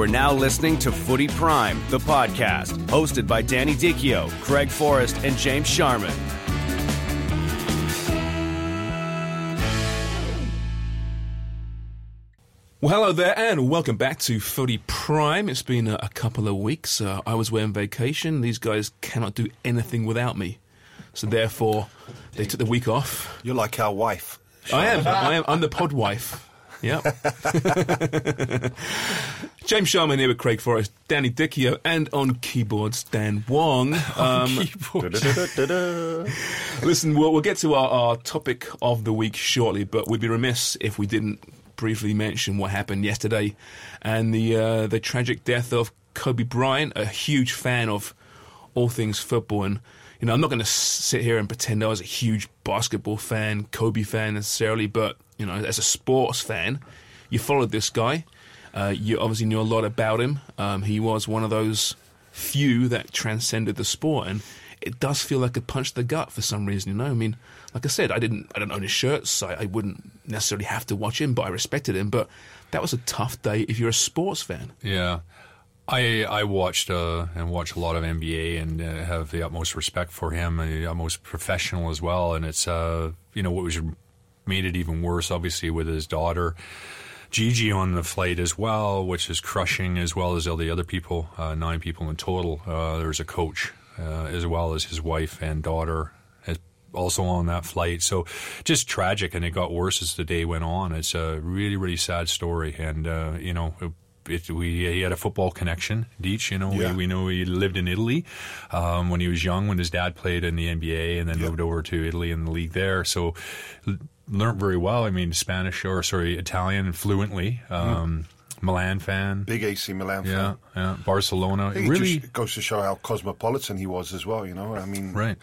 You are now listening to Footy Prime, the podcast, hosted by Danny Dichio, Craig Forrest, and James Sharman. Well, hello there, and welcome back to Footy Prime. It's been a, a couple of weeks. Uh, I was away on vacation. These guys cannot do anything without me, so therefore they took the week off. You're like our wife. I am. I am. I'm the pod wife. Yep. James Sharman here with Craig Forrest, Danny Dichio, and on keyboards, Dan Wong. Um, Listen, we'll, we'll get to our, our topic of the week shortly, but we'd be remiss if we didn't briefly mention what happened yesterday and the uh, the tragic death of Kobe Bryant, a huge fan of all things football. And you know, I'm not going to sit here and pretend I was a huge basketball fan, Kobe fan necessarily, but you know, as a sports fan, you followed this guy. Uh, you obviously knew a lot about him. Um, he was one of those few that transcended the sport, and it does feel like a punch the gut for some reason. You know, I mean, like I said, I didn't, I don't own his shirts. So I, I wouldn't necessarily have to watch him, but I respected him. But that was a tough day if you're a sports fan. Yeah. I I watched uh, and watch a lot of NBA and uh, have the utmost respect for him and the utmost professional as well. And it's uh, you know what was made it even worse, obviously, with his daughter Gigi on the flight as well, which is crushing, as well as all the other people, uh, nine people in total. Uh, there's a coach uh, as well as his wife and daughter. uh, Also on that flight, so just tragic, and it got worse as the day went on. It's a really, really sad story, and uh, you know, it, we he had a football connection. Deech, you know, Yeah. we, we know he lived in Italy um, when he was young, when his dad played in the NBA, and then moved over to Italy in the league there. So learned very well. I mean, Spanish or sorry, Italian fluently. Um, Milan fan. Big AC Milan fan. Yeah, yeah. Barcelona. It Really, goes to show how cosmopolitan he was as well. You know, I mean, right.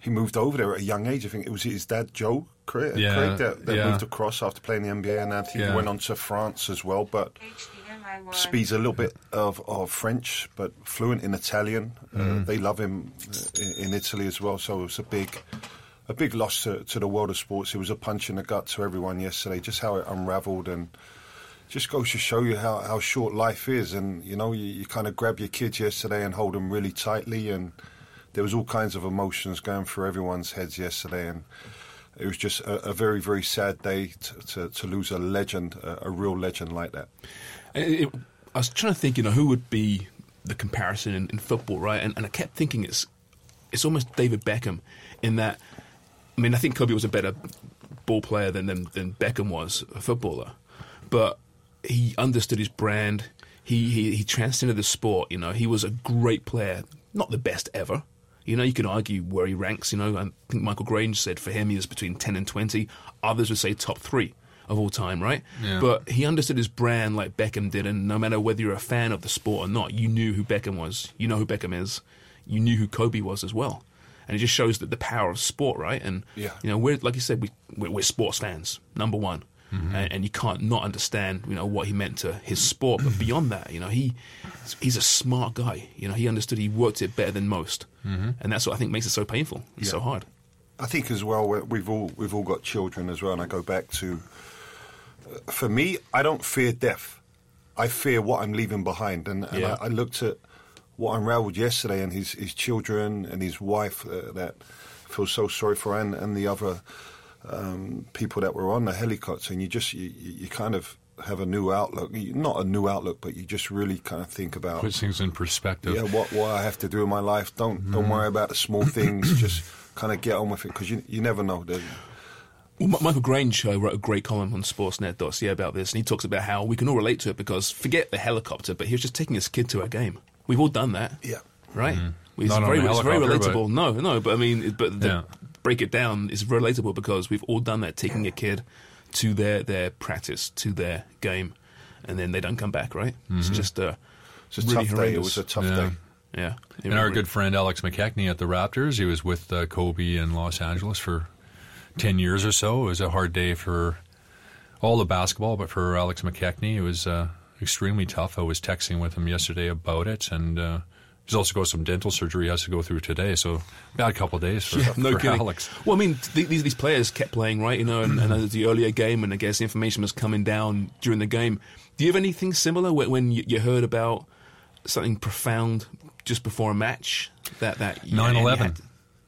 he moved over there at a young age. I think it was his dad, Joe Craig, Yeah, Craig that, that yeah. moved across after playing the NBA, and I think Yeah. he went on to France as well. But speaks a little bit of, of French, but fluent in Italian. Uh, Mm-hmm. they love him uh, in, in Italy as well. So it was a big, a big loss to, to the world of sports. It was a punch in the gut to everyone yesterday. Just how it unravelled and. Just goes to show you how, how short life is, and you know you, you kind of grab your kids yesterday and hold them really tightly, and there was all kinds of emotions going through everyone's heads yesterday, and it was just a, a very very sad day to, to, to lose a legend, a, a real legend like that. It, it, I was trying to think, you know, who would be the comparison in, in football, right? And, and I kept thinking it's it's almost David Beckham in that. I mean, I think Kobe was a better ball player than than, than Beckham was a footballer, but he understood his brand. He, he he transcended the sport. You know, he was a great player, not the best ever. You know, you could argue where he ranks. You know, I think Michael Grange said for him he was between ten and twenty. Others would say top three of all time, right? Yeah. But he understood his brand like Beckham did, and no matter whether you're a fan of the sport or not, you knew who Beckham was. You know who Beckham is. You knew who Kobe was as well, and it just shows that the power of sport, right? And Yeah. you know, we're like you said, we we're, we're sports fans, number one, and, and you can't not understand, you know, what he meant to his sport. But beyond that, you know, he he's a smart guy. You know, he understood. He worked it better than most, and that's what I think makes it so painful. It's so hard. I think as well we- we've all we've all got children as well, and I go back to uh, for me, I don't fear death. I fear what I'm leaving behind, and, and Yeah. I, I looked at what unraveled yesterday, and his his children and his wife uh, that I feel so sorry for, and and the other um, people that were on the helicopter, and you just you, you you kind of have a new outlook. Not a new outlook, but you just really kind of think about Puts things in perspective. yeah, what what I have to do in my life. Don't don't worry about the small things. just kind of get on with it because you you never know. The- Well, Michael Grange uh, wrote a great column on Sportsnet.ca about this, and he talks about how we can all relate to it because forget the helicopter, but he was just taking his kid to a game. We've all done that, Yeah. right? It's Not very, it's very helicopter, relatable. No, no, but I mean, but the, Yeah. break it down is relatable because we've all done that, taking a kid to their their practice, to their game, and then they don't come back, right? It's just uh, It's a really tough day. It was a tough Yeah. day. yeah. It And our good friend Alex McKechnie at the Raptors, he was with uh, Kobe in Los Angeles for 10 years or so. It was a hard day for all the basketball, but for Alex McKechnie, it was uh, extremely tough. I was texting with him yesterday about it, and uh, he's also got some dental surgery he has to go through today, so bad couple of days for, no for kidding. Alex. Well, I mean, th- these these players kept playing, right? You know, and, and the earlier game, and I guess the information was coming down during the game. Do you have anything similar when, when you, you heard about something profound just before a match? That that 9/11.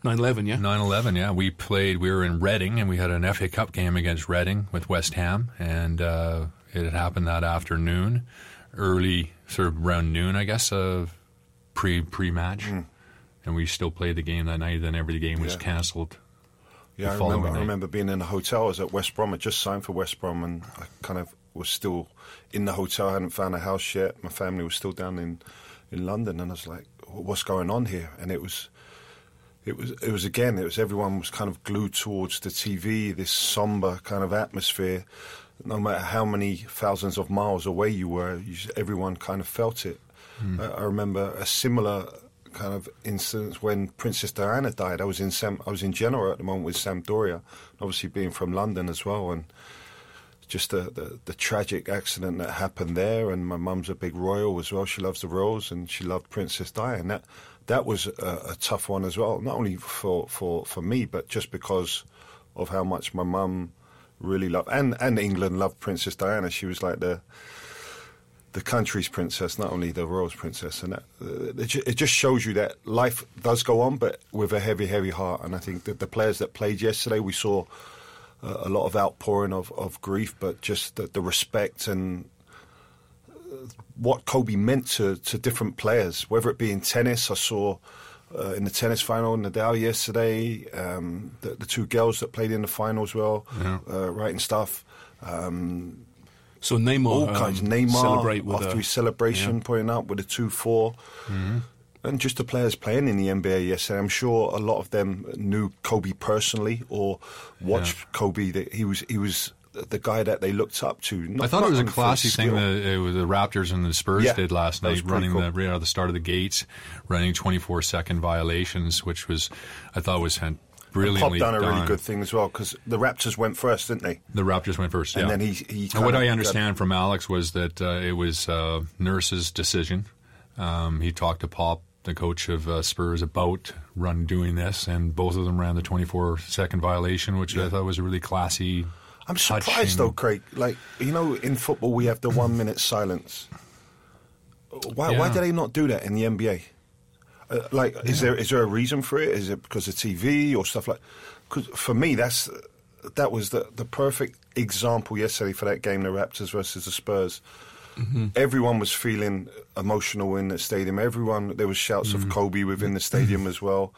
9-11, yeah. 9-11, yeah. We played, we were in Reading, and we had an FA Cup game against Reading with West Ham, and uh, it had happened that afternoon, early, sort of around noon, I guess, uh, pre, pre-match. And we still played the game that night, then every game was Yeah. cancelled. Yeah, I remember. I remember being in a hotel. I was at West Brom. I just signed for West Brom, and I kind of was still in the hotel. I hadn't found a house yet. My family was still down in in London, and I was like, "What's going on here?" And it was, it was, it was again. It was everyone was kind of glued towards the TV. This somber kind of atmosphere. No matter how many thousands of miles away you were, you, just- everyone kind of felt it. Hmm. I, I remember a similar kind of incident when Princess Diana died. I was in Sam, I was in Genoa at the moment with Sampdoria, obviously being from London as well, and just the, the, the tragic accident that happened there. And my mum's a big royal as well. She loves the royals, and she loved Princess Diana. That that was a, a tough one as well, not only for, for, for me, but just because of how much my mum really loved, and and England loved Princess Diana. She was like the the country's princess, not only the royal's princess, and that, uh, it, it just shows you that life does go on, but with a heavy, heavy heart. And I think that the players that played yesterday, we saw uh, a lot of outpouring of, of grief, but just the, the respect and uh, what Kobe meant to, to different players, whether it be in tennis. I saw uh, in the tennis final Nadal yesterday, um, the, the two girls that played in the final as well, uh, writing stuff. Um, So Neymar, all um, kinds. Neymar celebrate with after a, his celebration, yeah. putting up with a two 4 Mm-hmm. and just the players playing in the NBA yesterday. I'm sure a lot of them knew Kobe personally or watched Kobe. That he was he was the guy that they looked up to. Not, I thought it was a classy thing that it was the Raptors and the Spurs Yeah, did last night, running cool. the right out of the start of the gates, running 24 second violations, which was I thought was brilliantly done a really good thing as well because the Raptors went first, didn't they? The Raptors went first, And then he- he And what I got- understand from Alex was that uh, it was uh, Nurse's decision. Um, he talked to Pop, the coach of uh, Spurs, about run doing this, and both of them ran the 24 second violation, which I thought was a really classy. I'm surprised though, Craig. Like you know, in football we have the one minute silence. Why, why do they not do that in the NBA? Uh, like, is there is there a reason for it? Is it because of TV or stuff like? Because for me, that's that was the the perfect example yesterday for that game, the Raptors versus the Spurs. Mm-hmm. Everyone was feeling emotional in the stadium. Everyone there was shouts Mm-hmm. of Kobe within the stadium as well.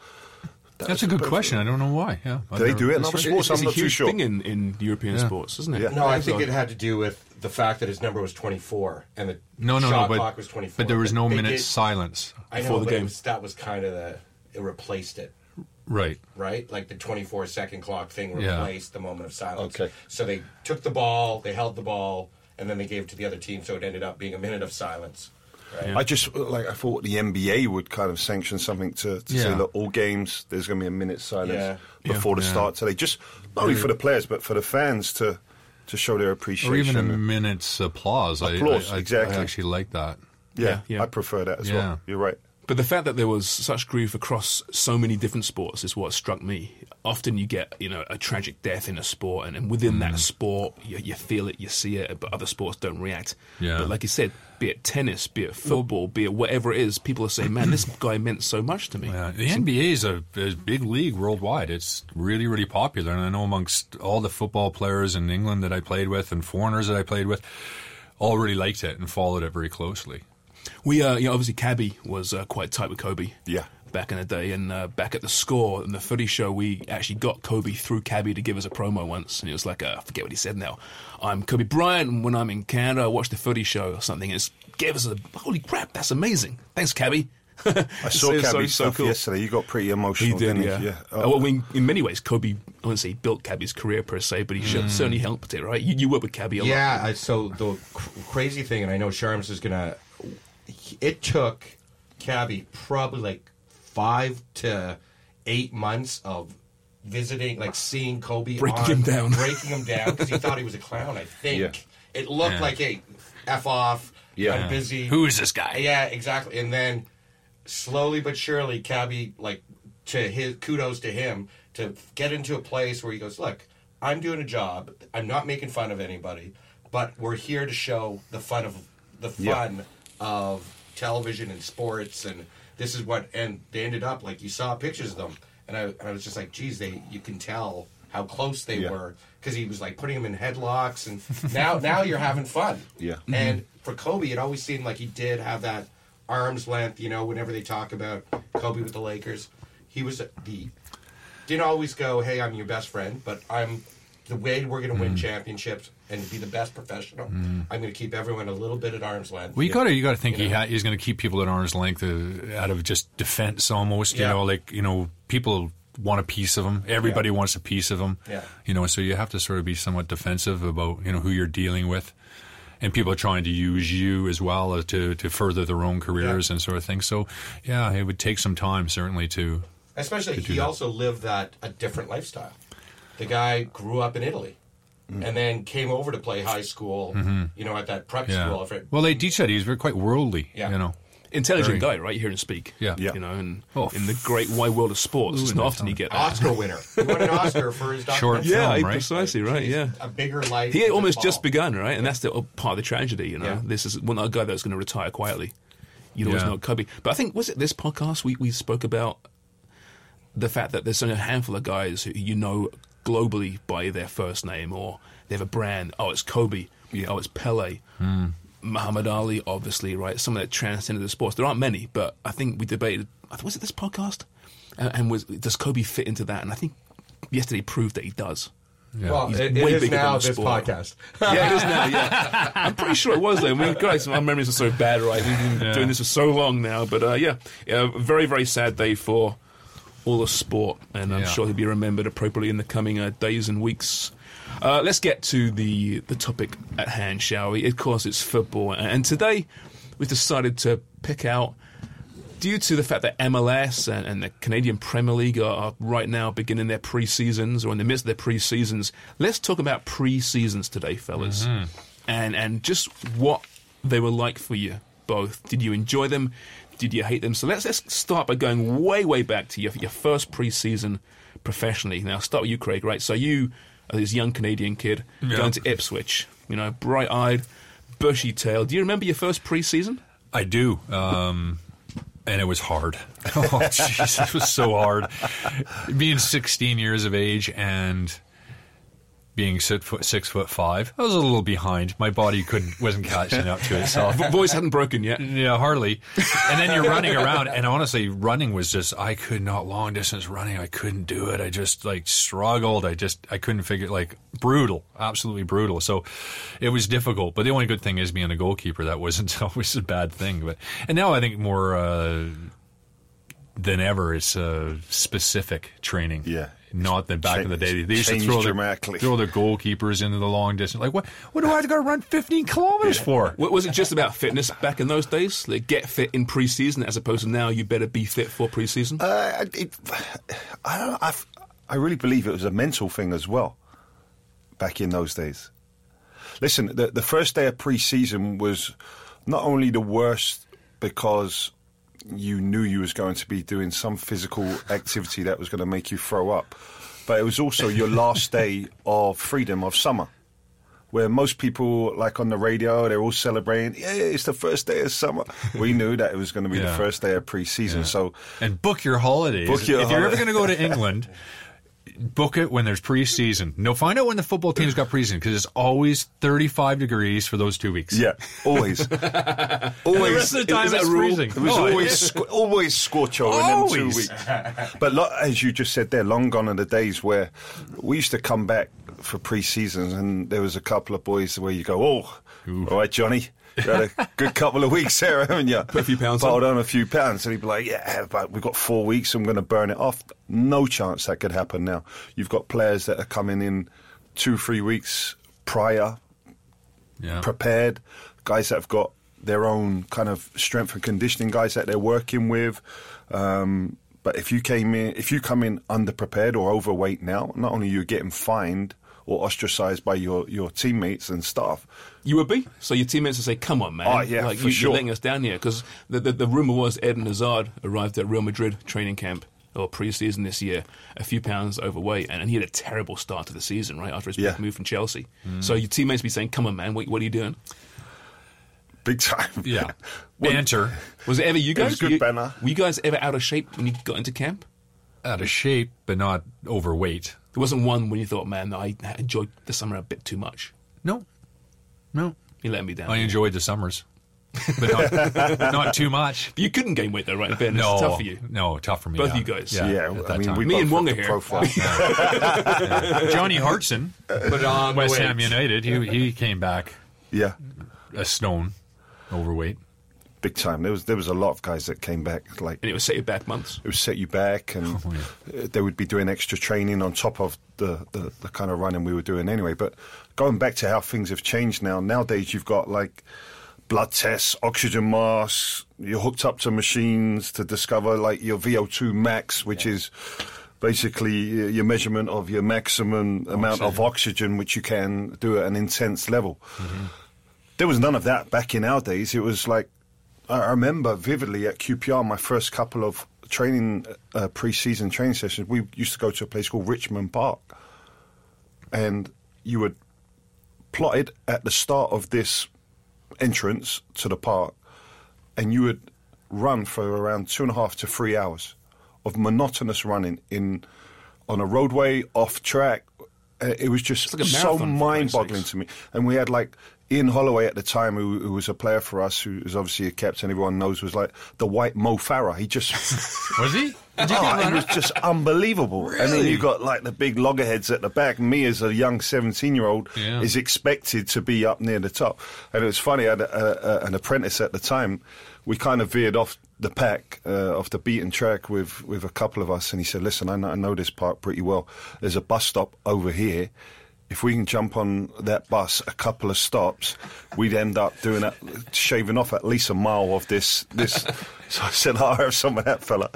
That's a good question. I don't know why. Yeah, Do they do it in other It's, sports? it's I'm a not too huge sure. thing in, in European Yeah. sports, isn't it? Yeah. No, I think it had to do with the fact that his number was 24 and the No, no, shot no, clock but, was 24. but there was no minute did- silence. I know, before the but it game. was, that was kind of the it replaced it, Right. right? Like the 24 second clock thing Yeah. replaced the moment of silence. Okay. So they took the ball, they held the ball, and then they gave it to the other team, so it ended up being a minute of silence. Right? I just like I thought the NBA would kind of sanction something to, to say Yeah. look, all games there's going to be a minute silence Yeah. before the Yeah. start today. Just not only for the players but for the fans to to show their appreciation. Or appreciation. even a minute's applause. I- Applause, I, I, exactly. I actually like that. yeah, Yeah, yeah. I prefer that as Yeah. well. You're right. But the fact that there was such grief across so many different sports is what struck me. Often you get, you know, a tragic death in a sport, and, and within Mm. that sport, you, you feel it, you see it, but other sports don't react. Yeah. But like you said, be it tennis, be it football, be it whatever it is, people are saying, man, this guy meant so much to me. Yeah, the NBA is a, a big league worldwide. It's really, really popular, and I know amongst all the football players in England that I played with and foreigners that I played with, all really liked it and followed it very closely. We, uh, you know, obviously Cabbie was uh, quite tight with Kobe. Yeah. Back in the day, and uh, back at the score in the footy show, we actually got Kobe through Cabbie to give us a promo once, and it was like, uh, I forget what he said now. I'm Kobe Bryant, and when I'm in Canada, I watch the footy show or something, and it gave us a holy crap, that's amazing. Thanks, Cabbie. I saw It's so- Cabbie's so stuff cool. yesterday. You got pretty He emotional. did, didn't yeah. he? Uh, well, I mean, in many ways, Kobe, I wouldn't say he built Cabbie's career per se, but he Mm. certainly helped it, right? You, you work with Cabbie a lot. Yeah, so the cr- crazy thing, and I know Sharms is gonna. It took Cabbie probably like five to eight months of visiting, like seeing Kobe, Breaking on- him down. breaking him down because he thought he was a clown. I think Yeah. it looked Yeah. like, hey, f off. Yeah. I'm busy. Who is this guy? Yeah, exactly. And then slowly but surely, Cabbie, like to his kudos to him to get into a place where he goes, look, I'm doing a job. I'm not making fun of anybody, but we're here to show the fun of the Yeah. Of television and sports, and this is what. And they ended up like you saw pictures of them, and I, I was just like, geez, they you can tell how close they Yeah. were because he was like putting them in headlocks, and now now you're having fun. Yeah. And mm-hmm. for Kobe, it always seemed like he did have that arm's length. You know, whenever they talk about Kobe with the Lakers, he was the didn't always go, "Hey, I'm your best friend," but I'm the way we're going to win mm-hmm. championships and be the best professional. I'm going to keep everyone a little bit at arm's length. Well, you got to you got to think You he ha- he's going to keep people at arm's length uh, out of just defense almost. You Yeah. know, like you know, people want a piece of him. Everybody Yeah. wants a piece of him. Yeah. You know, so you have to sort of be somewhat defensive about you know who you're dealing with, and people are trying to use you as well uh, to to further their own careers Yeah. and sort of thing. So yeah, it would take some time certainly to. Especially, to he also lived that a different lifestyle. The guy grew up in Italy. And then came over to play high school, you know, at that prep Mm-hmm. Yeah. school. If it- Well, they teach that he's very quite worldly. Yeah. You know. Intelligent Very- guy, right? You hear him speak. Yeah. Yeah. You know, and Oh, in the great wide world of sports, it's not often you get that. Oscar winner. He won an Oscar for his Short documentary. Yeah, film, right? precisely, right? He's Yeah. A bigger life. He had almost football. just begun, right? And that's the uh, part of the tragedy, you know. Yeah. This is one a guy that's going to retire quietly. You know, always Yeah. know Kobe. But I think was it this podcast we, we spoke about the fact that there's only a handful of guys who you know globally by their first name or they have a brand. Oh, it's Kobe. Oh, it's Pele. Muhammad Ali, obviously, right? Some of that transcended the sports. There aren't many, but I think we debated. Was it this podcast? And, and was does Kobe fit into that? And I think yesterday proved that he does. Well, He's it, it way is now this sport. podcast. Yeah, it is now. Yeah, I'm pretty sure it was though. I mean, guys, my memories are so bad, right? We've been Yeah. doing this for so long now, but uh, yeah, yeah, very very sad day for all the sport, and I'm Yeah. sure he'll be remembered appropriately in the coming uh, days and weeks. Uh, let's get to the the topic at hand, shall we? Of course, it's football, and, today we've decided to pick out. Due to the fact that MLS and, and the Canadian Premier League are, are right now beginning their pre-seasons or in the midst of their pre-seasons, let's talk about pre-seasons today, fellas, and and just what they were like for you both. Did you enjoy them? Did you hate them? So let's let's start by going way way back to your your first pre-season professionally. Now, start with you, Craig. Right, so you are this young Canadian kid Yeah. going to Ipswich. You know, bright-eyed, bushy-tailed. Do you remember your first pre-season? I do. Um, and it was hard. Oh, jeez, it was so hard. Being 16 years of age and being six foot, six foot five, I was a little behind. My body couldn't wasn't catching up to itself. Vo- Voice hadn't broken yet. Yeah, hardly. And then you're running around, and honestly, running was just I could not long distance running. I couldn't do it. I just like struggled. I just I couldn't figure like brutal, absolutely brutal. So it was difficult. But the only good thing is being a goalkeeper. That wasn't always a bad thing. But and now I think more uh, than ever, it's uh, specific training. Yeah. Not than back in the day. They used to throw their, throw their goalkeepers into the long distance. Like what? What do I have to go run 15 kilometers for? Wa- Was it just about fitness back in those days? Like get fit in pre-season as opposed to now you better be fit for pre-season? Uh, it, I don't. know, I, I really believe it was a mental thing as well. Back in those days, listen. The the first day of pre-season was not only the worst because you knew you was going to be doing some physical activity that was going to make you throw up. But it was also your last day of freedom of summer. Where most people, like on the radio, they're all celebrating. Yeah, it's the first day of summer. We knew that it was going to be the first day of pre-season. So And book your holidays. Book your if you're ever going to go to England, book it when there's preseason. No, find out when the football team's got preseason because it's always 35 degrees for those two weeks. Yeah, always. always. the rest of the time Is it's freezing. It was oh, it always sc- always scorcho in them two weeks. But lo- as you just said there, long gone are the days where we used to come back for pre-seasons and there was a couple of boys where you go, oh, all right, Johnny. You had a good couple of weeks there, haven't you? Put a few pounds Piled on. on a few pounds. And he'd be like, yeah, but we've got four weeks. I'm going to burn it off. No chance that could happen now. You've got players that are coming in two, three weeks prior, Yeah. prepared, guys that have got their own kind of strength and conditioning guys that they're working with. Um, but if you came in, if you come in underprepared or overweight now, not only you're getting fined or ostracized by your, your teammates and staff. You would be. So your teammates would say, "Come on, man! Oh, yeah, like for you, sure. you're letting us down here." Because the, the the rumor was Eden Hazard arrived at Real Madrid training camp or pre-season this year, a few pounds overweight, and, and he had a terrible start to the season, right after his Yeah. big move from Chelsea. So your teammates be saying, "Come on, man! What, what are you doing?" Big time. Yeah. Well, Banter. Was it ever you It guys? was good you, banner. Were you guys ever out of shape when you got into camp? Out of shape, but not overweight. There wasn't one when you thought, "Man, I enjoyed the summer a bit too much." No. No. You let me down. I enjoyed the summers. but not, not too much. But you couldn't gain weight though, right? In fairness, No, it's tough for you. No, tough for me. Both yeah. you guys. Yeah, Yeah, I mean, we Me and have Wonga here. profile. Johnny Hartson, But on West the Ham. United, he he came back yeah, a stone, overweight. Big time. There was there was a lot of guys that came back like And it would set you back months. it would set you back, and Oh, uh, they would be doing extra training on top of the, the, the kind of running we were doing anyway. But going back to how things have changed now, nowadays you've got like blood tests, oxygen masks, you're hooked up to machines to discover like your VO2 max, which is basically uh, your measurement of your maximum amount of oxygen which you can do at an intense level. There was none of that back in our days. It was like I remember vividly at QPR my first couple of training uh, pre-season training sessions. We used to go to a place called Richmond Park, and you would plot it at the start of this entrance to the park, and you would run for around two and a half to three hours of monotonous running in on a roadway off track. Uh, It was just like so marathon, for Christ's mind-boggling to me. And we had like Ian Holloway at the time, who, who was a player for us, who was obviously a captain. Everyone knows was like the white Mo Farah. He just Was he? oh, it was just unbelievable. Really? And then you got like the big loggerheads at the back. Me as a young seventeen-year-old Yeah. is expected to be up near the top. And it was funny. I had a, a, an apprentice at the time. We kind of veered off the pack, uh, off the beaten track with with a couple of us, and he said, "Listen, I know, I know this park pretty well. There's a bus stop over here." If we can jump on that bus a couple of stops, we'd end up doing that, shaving off at least a mile of this. This. So I said, "I'll have some of that fella."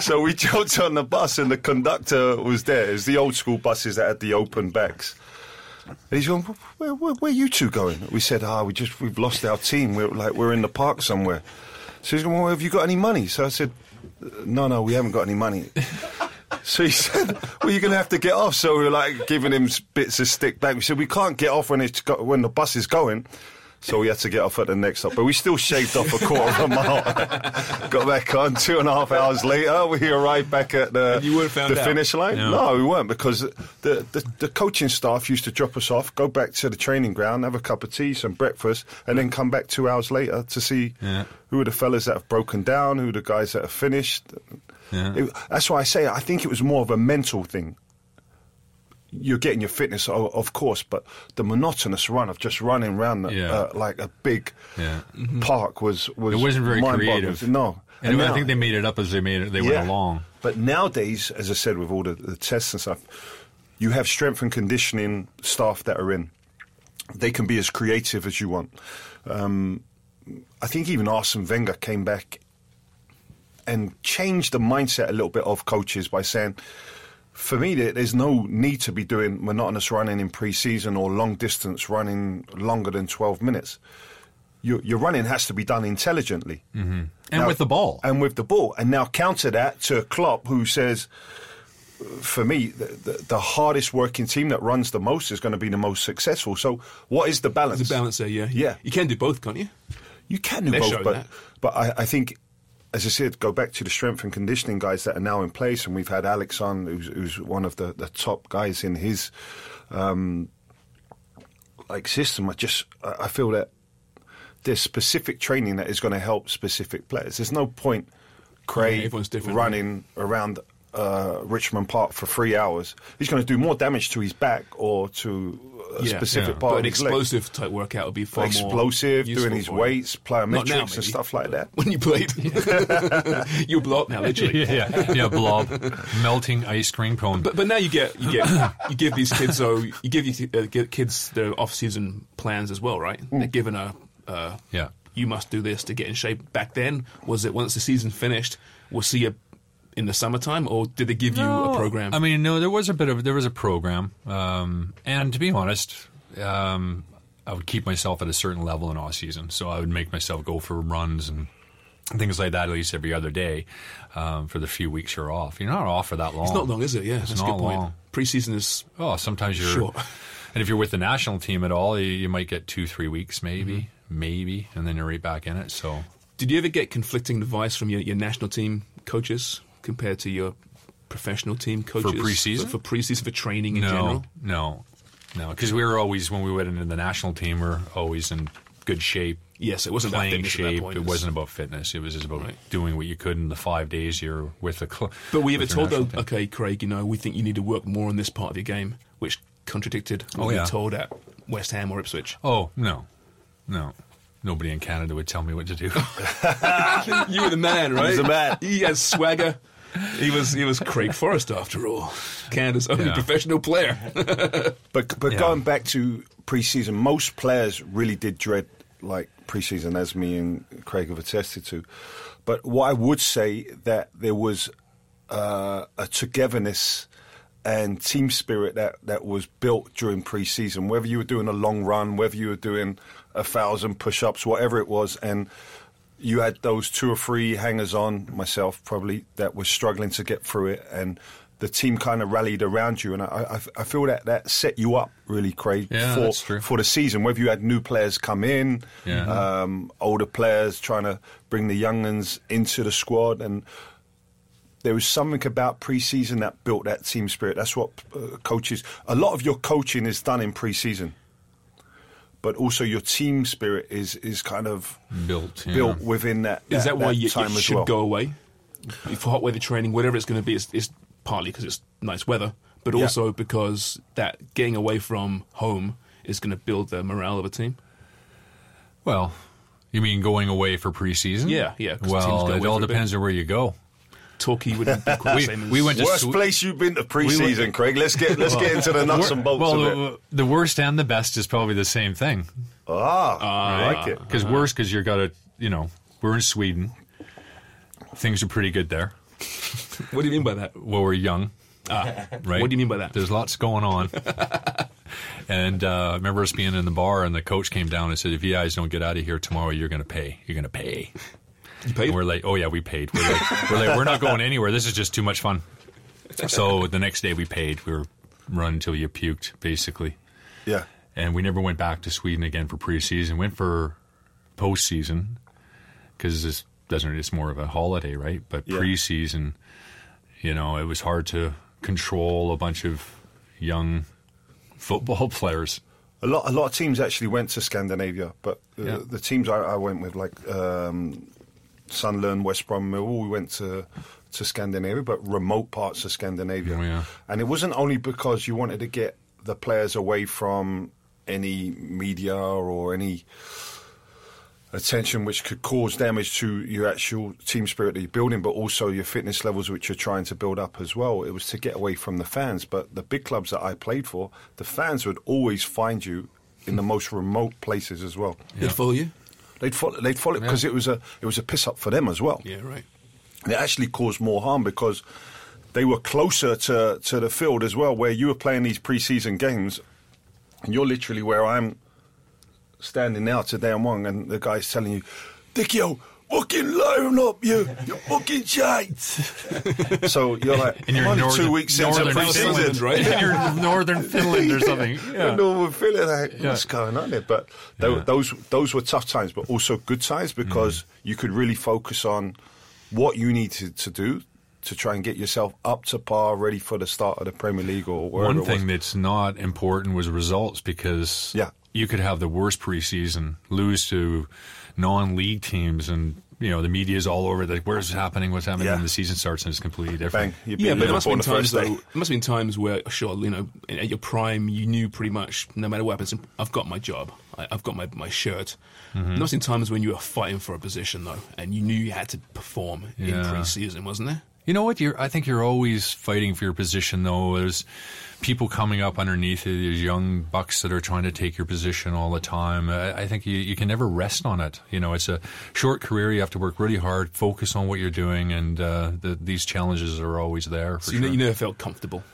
So we jumped on the bus, and the conductor was there. It was the old school buses that had the open backs. And he's going, where, where, where you two going? We said, ah, we just we've lost our team. We're like we're in the park somewhere. So he's going, well, have you got any money? So I said, no, no, we haven't got any money. So he said, "Well, you're going to have to get off." So we were like giving him bits of stick back. We said, "We can't get off when it's go- when the bus is going." So we had to get off at the next stop, but we still shaved off a quarter of a mile. Got back on two and a half hours later. We arrived back at the, the finish line. No. No, we weren't because the, the the coaching staff used to drop us off, go back to the training ground, have a cup of tea, some breakfast, and then come back two hours later to see Yeah. who are the fellas that have broken down, who are the guys that have finished. Yeah. It- that's why I say I think it was more of a mental thing. You're getting your fitness, o- of course, but the monotonous run of just running around the, Yeah. uh, like a big Yeah. park was was It wasn't very mind-boggling. creative. No, And, I now- think they made it up as they made it. They yeah. went along. But nowadays, as I said, with all the, the tests and stuff, you have strength and conditioning staff that are in. They can be as creative as you want. Um, I think even Arsene Wenger came back and change the mindset a little bit of coaches by saying, for me, there's no need to be doing monotonous running in pre-season or long distance running longer than 12 minutes. your, your running has to be done intelligently. Mm-hmm. And with the ball. And with the ball. And now counter that to Klopp, who says, for me, the, the, the hardest working team that runs the most is going to be the most successful. So, what is the balance? The balance there, yeah. Yeah. You can do both, can't you? You can do They're both, but that. but I, I think, as I said, go back to the strength and conditioning guys that are now in place, and we've had Alex on, who's, who's one of the, the top guys in his um, like system. I just I feel that there's specific training that is going to help specific players. There's no point Craig everyone's different, running around uh, Richmond Park for three hours. He's going to do more damage to his back or to a Yeah, specific yeah. part But of an his leg. explosive type workout would be far more Explosive, useful doing his for him. weights, Not now, plyometrics, and stuff like that. When you played, you blow up now, literally. yeah, yeah, blob, melting ice cream cone. But but now you get you get you give these kids so you give these uh, give kids their off season plans as well, right? Mm. They're given a uh, yeah. you must do this to get in shape. Back then, was it once the season finished, we'll see you in the summertime, or did they give you a program? I mean, no, there was a bit of there was a program, um, and to be honest, um, I would keep myself at a certain level in off season. So I would make myself go for runs and things like that at least every other day um, for the few weeks you're off. You're not off for that long. it's not long, is it? Yeah, It's that's a not good point. long. Preseason is Oh, sometimes you're. Sure. And if you're with the national team at all, you, you might get two, three weeks, maybe, Mm-hmm. maybe, and then you're right back in it. So Did you ever get conflicting advice from your, your national team coaches compared to your professional team coaches for preseason? For, for preseason, for training in no, general. no, no, because we were always when we went into the national team, we are always in good shape. Yes, it wasn't about playing at that shape. point. It wasn't about fitness. It was just about Right. doing what you could in the five days you're with the club. But were you ever told though, okay, Craig, you know, we think you need to work more on this part of your game, which contradicted what Oh, we yeah. were told at West Ham or Ipswich? Oh no, no, nobody in Canada would tell me what to do. you were the man, right? was the man. He has swagger. He was he was Craig Forrest after all, Canada's only Yeah. professional player. But but Yeah. going back to preseason, most players really did dread like preseason, as me and Craig have attested to. But what I would say that there was uh, a togetherness and team spirit that, that was built during preseason. Whether you were doing a long run, whether you were doing a thousand push-ups, whatever it was, and you had those two or three hangers on, myself probably, that were struggling to get through it, and the team kind of rallied around you, and I, I, I feel that that set you up really, Craig, Yeah, for for the season. Whether you had new players come in, Yeah. um, older players trying to bring the young uns into the squad, and there was something about pre-season that built that team spirit. That's what uh, coaches. A lot of your coaching is done in pre-season, but also your team spirit is is kind of Built, yeah. built within that. Is that, why you, time you should well. go away for hot weather training, whatever it's going to be? It's, it's partly because it's nice weather, but Yeah. also because that getting away from home is going to build the morale of a team. Well, you mean going away for preseason? Yeah, yeah. the team's Well, it all for a bit. depends on where you go. Torquay wouldn't be quite the We- same as we went to Worst Swe- place you've been to pre-season, went- Craig. Let's get let's get into the nuts and bolts well, of it. the, the worst and the best is probably the same thing. Ah, I like it. Because worst, because you're got to, you know, we're in Sweden. Things are pretty good there. What do you mean by that? Well, we're young, Ah, right? What do you mean by that? There's lots going on. and uh, I remember us being in the bar, and the coach came down and said, "If you guys don't get out of here tomorrow, you're going to pay. You're going to pay." You paid? And we're like, "Oh yeah, we paid. We're like, we're like, we're not going anywhere. This is just too much fun." So the next day we paid. We were run until you puked, basically. Yeah. and we never went back to Sweden again for preseason. Went for postseason because this doesn't. It's more of a holiday, right? But Yeah. preseason, you know, it was hard to control a bunch of young football players. A lot, a lot of teams actually went to Scandinavia, but Yeah. the teams I, I went with, like um, Sunderland, West Brom, Millwall, we went to to Scandinavia, but remote parts of Scandinavia. Oh, yeah. And it wasn't only because you wanted to get the players away from any media or any attention which could cause damage to your actual team spirit that you're building, but also your fitness levels which you're trying to build up as well. It was to get away from the fans. But the big clubs that I played for, the fans would always find you in the most remote places as well. They'd follow you? They'd follow. They'd follow because it was a it was a piss up for them as well. Yeah, right. And it actually caused more harm because they were closer to, to the field as well, where you were playing these preseason games, and you're literally where I'm standing now to Dan Wong, and the guy's telling you, Dickie, fucking line up, you, you fucking shite. so you're like, And you're I'm only northern, two weeks into northern pre-season. Finland, right? And you're northern Finland or something. Yeah. And all we're feeling like, what's going on there? But tho- Yeah. those those were tough times, but also good times because mm. you could really focus on what you needed to do to try and get yourself up to par, ready for the start of the Premier League or wherever One it was. thing that's not important was results because Yeah. you could have the worst preseason, lose to non-league teams, and you know the media is all over. Like, where's happening? What's happening? Yeah. And the season starts and it's completely different. Bang, Yeah, but there must Liverpool have been times though. There must have been times where, sure, you know, at your prime, you knew pretty much no matter what happens, I've got my job, I, I've got my my shirt. Mm-hmm. There must have been times when you were fighting for a position though, and you knew you had to perform in Yeah. pre-season, wasn't there? You know what? You're, I think you're always fighting for your position, though. There's people coming up underneath you, these young bucks that are trying to take your position all the time. I, I think you, you can never rest on it. You know, it's a short career. You have to work really hard, focus on what you're doing, and uh, the, these challenges are always there. For So you, sure. ne- you never felt comfortable.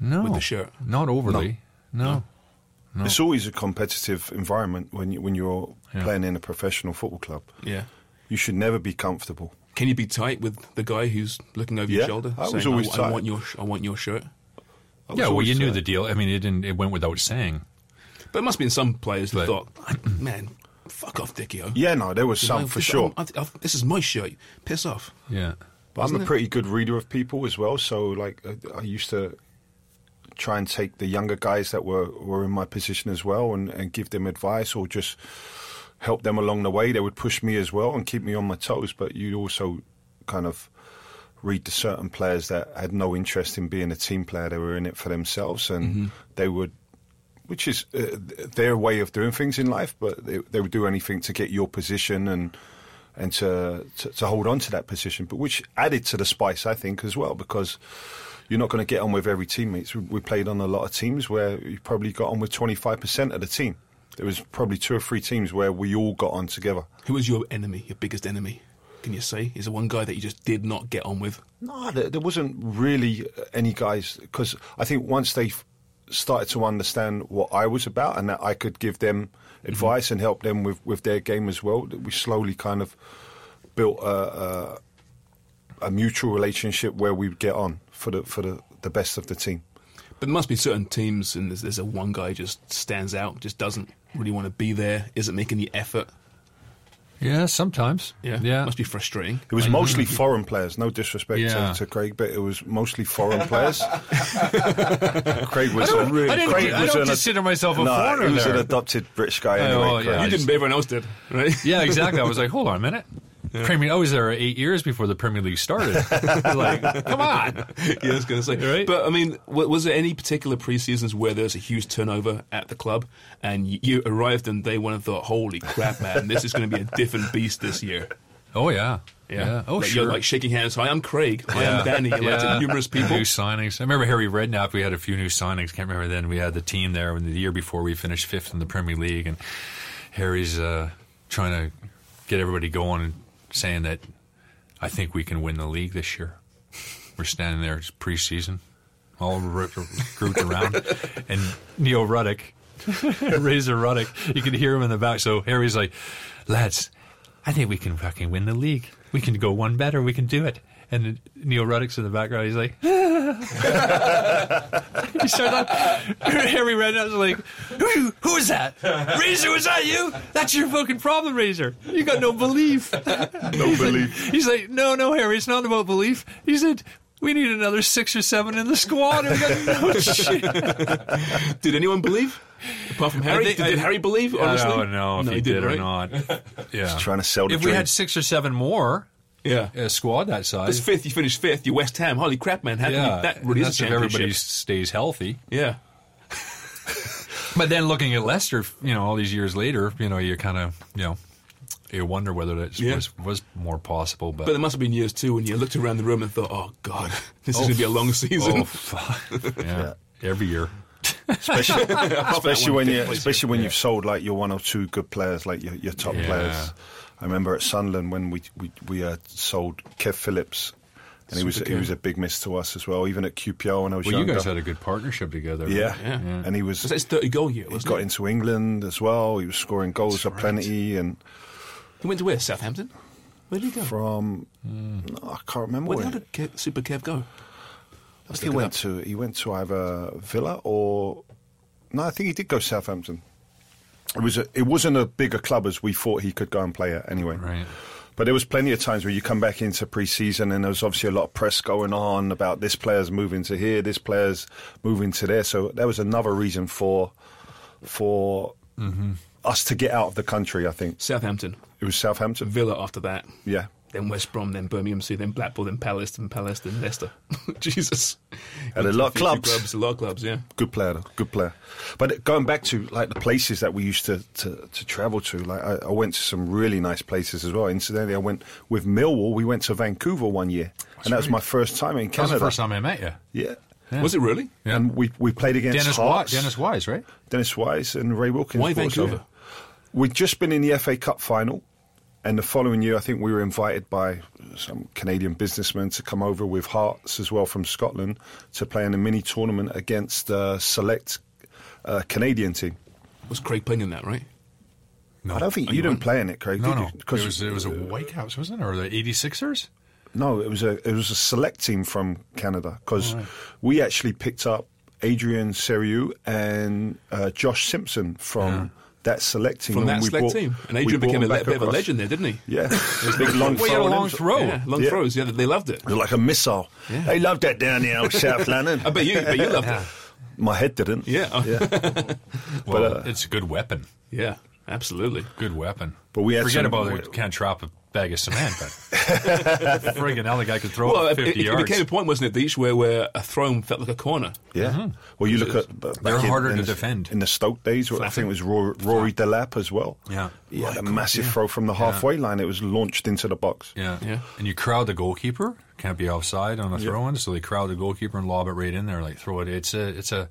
no, with the shirt? Not overly. No. No. It's always a competitive environment when you, when you're Yeah. playing in a professional football club. Yeah. You should never be comfortable. Can you be tight with the guy who's looking over Yeah, your shoulder? I was saying, always I, tight. want your, sh- I want your shirt. Yeah, well, always, you knew uh, the deal. I mean, it didn't. It went without saying. But it must have been some players that thought, man, fuck off, Dickie. Yeah, no, there was some for sure. this is my shirt. Piss off. Yeah. But I'm Wasn't a it? pretty good reader of people as well. So, like, I, I used to try and take the younger guys that were, were in my position as well and, and give them advice or just help them along the way. They would push me as well and keep me on my toes. But you also kind of read the certain players that had no interest in being a team player. They were in it for themselves and they would. Which is uh, their way of doing things in life, but they, they would do anything to get your position and and to, to to hold on to that position. But which added to the spice, I think, as well, because you're not going to get on with every teammate. We, we played on a lot of teams where you probably got on with 25% of the team. There was probably two or three teams where we all got on together. Who was your enemy, your biggest enemy? Can you say? Is there one guy that you just did not get on with? No, there, there wasn't really uh, any guys because I think once they started to understand what I was about and that I could give them mm-hmm. advice and help them with, with their game as well, that we slowly kind of built a, a, a mutual relationship where we would get on for the for the, the best of the team. But there must be certain teams, and there's, there's a one guy just stands out, just doesn't really want to be there, isn't making the effort. Yeah, sometimes. Yeah, Yeah. must be frustrating. It was mostly foreign players. No disrespect Yeah. to, to Craig, but it was mostly foreign players. Craig was. I don't- a, I didn't- Craig I was don't an- consider myself a no, foreigner He was there. an adopted British guy Oh, anyway. yeah. Craig. You didn't, but everyone else did, right? Yeah, exactly. I was like, hold on a minute. Premier, I was there eight years before the Premier League started. like, come on. yeah, I was going to say. Right? But I mean, was there any particular pre-seasons where there's a huge turnover at the club, and you, you arrived and they went and thought, "Holy crap, man, this is going to be a different beast this year." Oh yeah, yeah. Oh like, sure. You're like shaking hands. Hi, I'm Craig. I am Danny. You're like numerous people. New signings. I remember Harry Redknapp. We had a few new signings. Can't remember then. We had the team there when the year before we finished fifth in the Premier League, and Harry's uh, trying to get everybody going and saying that I think we can win the league this year. We're standing there, it's preseason, all grouped around, and Neil Ruddock, Razor Ruddock, you can hear him in the back. So Harry's like, lads, I think we can fucking win the league. We can go one better. We can do it. And Neil Ruddock's in the background. He's like, he started on, Harry Redknapp's like, who, who is that? Razor, was that you? That's your fucking problem, Razor. You got no belief. No belief. He's like, no, no, Harry, it's not about belief. He said, we need another six or seven in the squad. We got no shit. Did anyone believe? Apart from Harry, think- did, did I- Harry believe? Honestly, I don't know if No, he, did didn't, or right? not. Yeah. trying to sell the If we had six or seven more, Yeah. a squad that This size, fifth, you finished fifth. You West Ham. Holy crap, man! How can yeah, you, that really that's is a if everybody stays healthy. Yeah. But then looking at Leicester, you know, all these years later, you know, you kind of, you know, you wonder whether that Yeah. was was more possible. But, But there must have been years too when you looked around the room and thought, "Oh God, this is Oh, going to be a oh, long season." oh, fuck. yeah, every year. especially, especially when you, especially when you've sold like your one or two good players, like your, your top Yeah. players. I remember at Sunderland when we we we uh, sold Kev Phillips and he was Super he was a big miss to us as well. Even at QPR when I was Well, you guys had a good partnership together. yeah. right? Yeah. and he was Was that his 30 goal year? he Wasn't got it? into England as well. He was scoring goals That's aplenty, and He went to where? Southampton? Where did he go? from no, I can't remember Where where. how did Kev, Super Kev go? I think he went to he went to either Villa or no, I think he did go Southampton. It was a, it wasn't a bigger club as we thought he could go and play at anyway. Right. But there was plenty of times where you come back into pre-season and there was obviously a lot of press going on about this player's moving to here, this player's moving to there. So there was another reason for for mm-hmm. us to get out of the country. I think Southampton. it was Southampton. Villa after that. Yeah, Then West Brom, then Birmingham City, then Blackpool, then Palace, then Palace, then Leicester. Jesus. Had a lot of clubs. clubs. A lot of clubs, yeah. good player, though, good player. But going back to like the places that we used to to, to travel to, like I, I went to some really nice places as well. Incidentally, I went with Millwall. We went to Vancouver one year, and that was my first time in That was Canada. the first time I met you. Yeah. Was it really? Yeah. And we, we played against Dennis, Wise, Dennis Wise, right? Dennis Wise and Ray Wilkins. Why brought us over. Vancouver? We'd just been in the FA Cup final, and the following year, I think we were invited by some Canadian businessmen to come over with Hearts as well from Scotland to play in a mini tournament against a select uh, Canadian team. Was Craig playing in that, right? No, I don't think Oh, you, didn't play in it, Craig. No, did no. you? It was, it was a uh, Whitecaps, wasn't it? Or the 86ers? No, it was a it was a select team from Canada because we actually picked up Adrian Serioux and uh, Josh Simpson from that select team. From that select brought- team. And Adrian became a them le- back bit of a legend there, didn't he? Yeah, His big long Well, he a throw. long throw. Yeah, long Yeah. throws. Yeah, they loved it. It was like a missile. Yeah. They loved that down there in South London. I bet you, but you loved it. My head didn't. Yeah. Well, uh, it's a good weapon. Yeah, absolutely. Good weapon. But we had Forget some- about it. Can't drop a bag of cement, but friggin' hell, the guy could throw Well, it it, 50 it, it yards. became a point, wasn't it, Deech, where, where a throw felt like a corner. Yeah. Mm-hmm. Well, you look at They're in- harder in to the- defend. in the Stoke days. where I think it was Rory, Rory Delap as well. Yeah. he had a massive yeah. throw from the halfway line. It was launched into the box. Yeah. Yeah. And you crowd the goalkeeper. Can't be offside on a throw in, so they crowd the goalkeeper and lob it right in there, like throw it. It's a it's a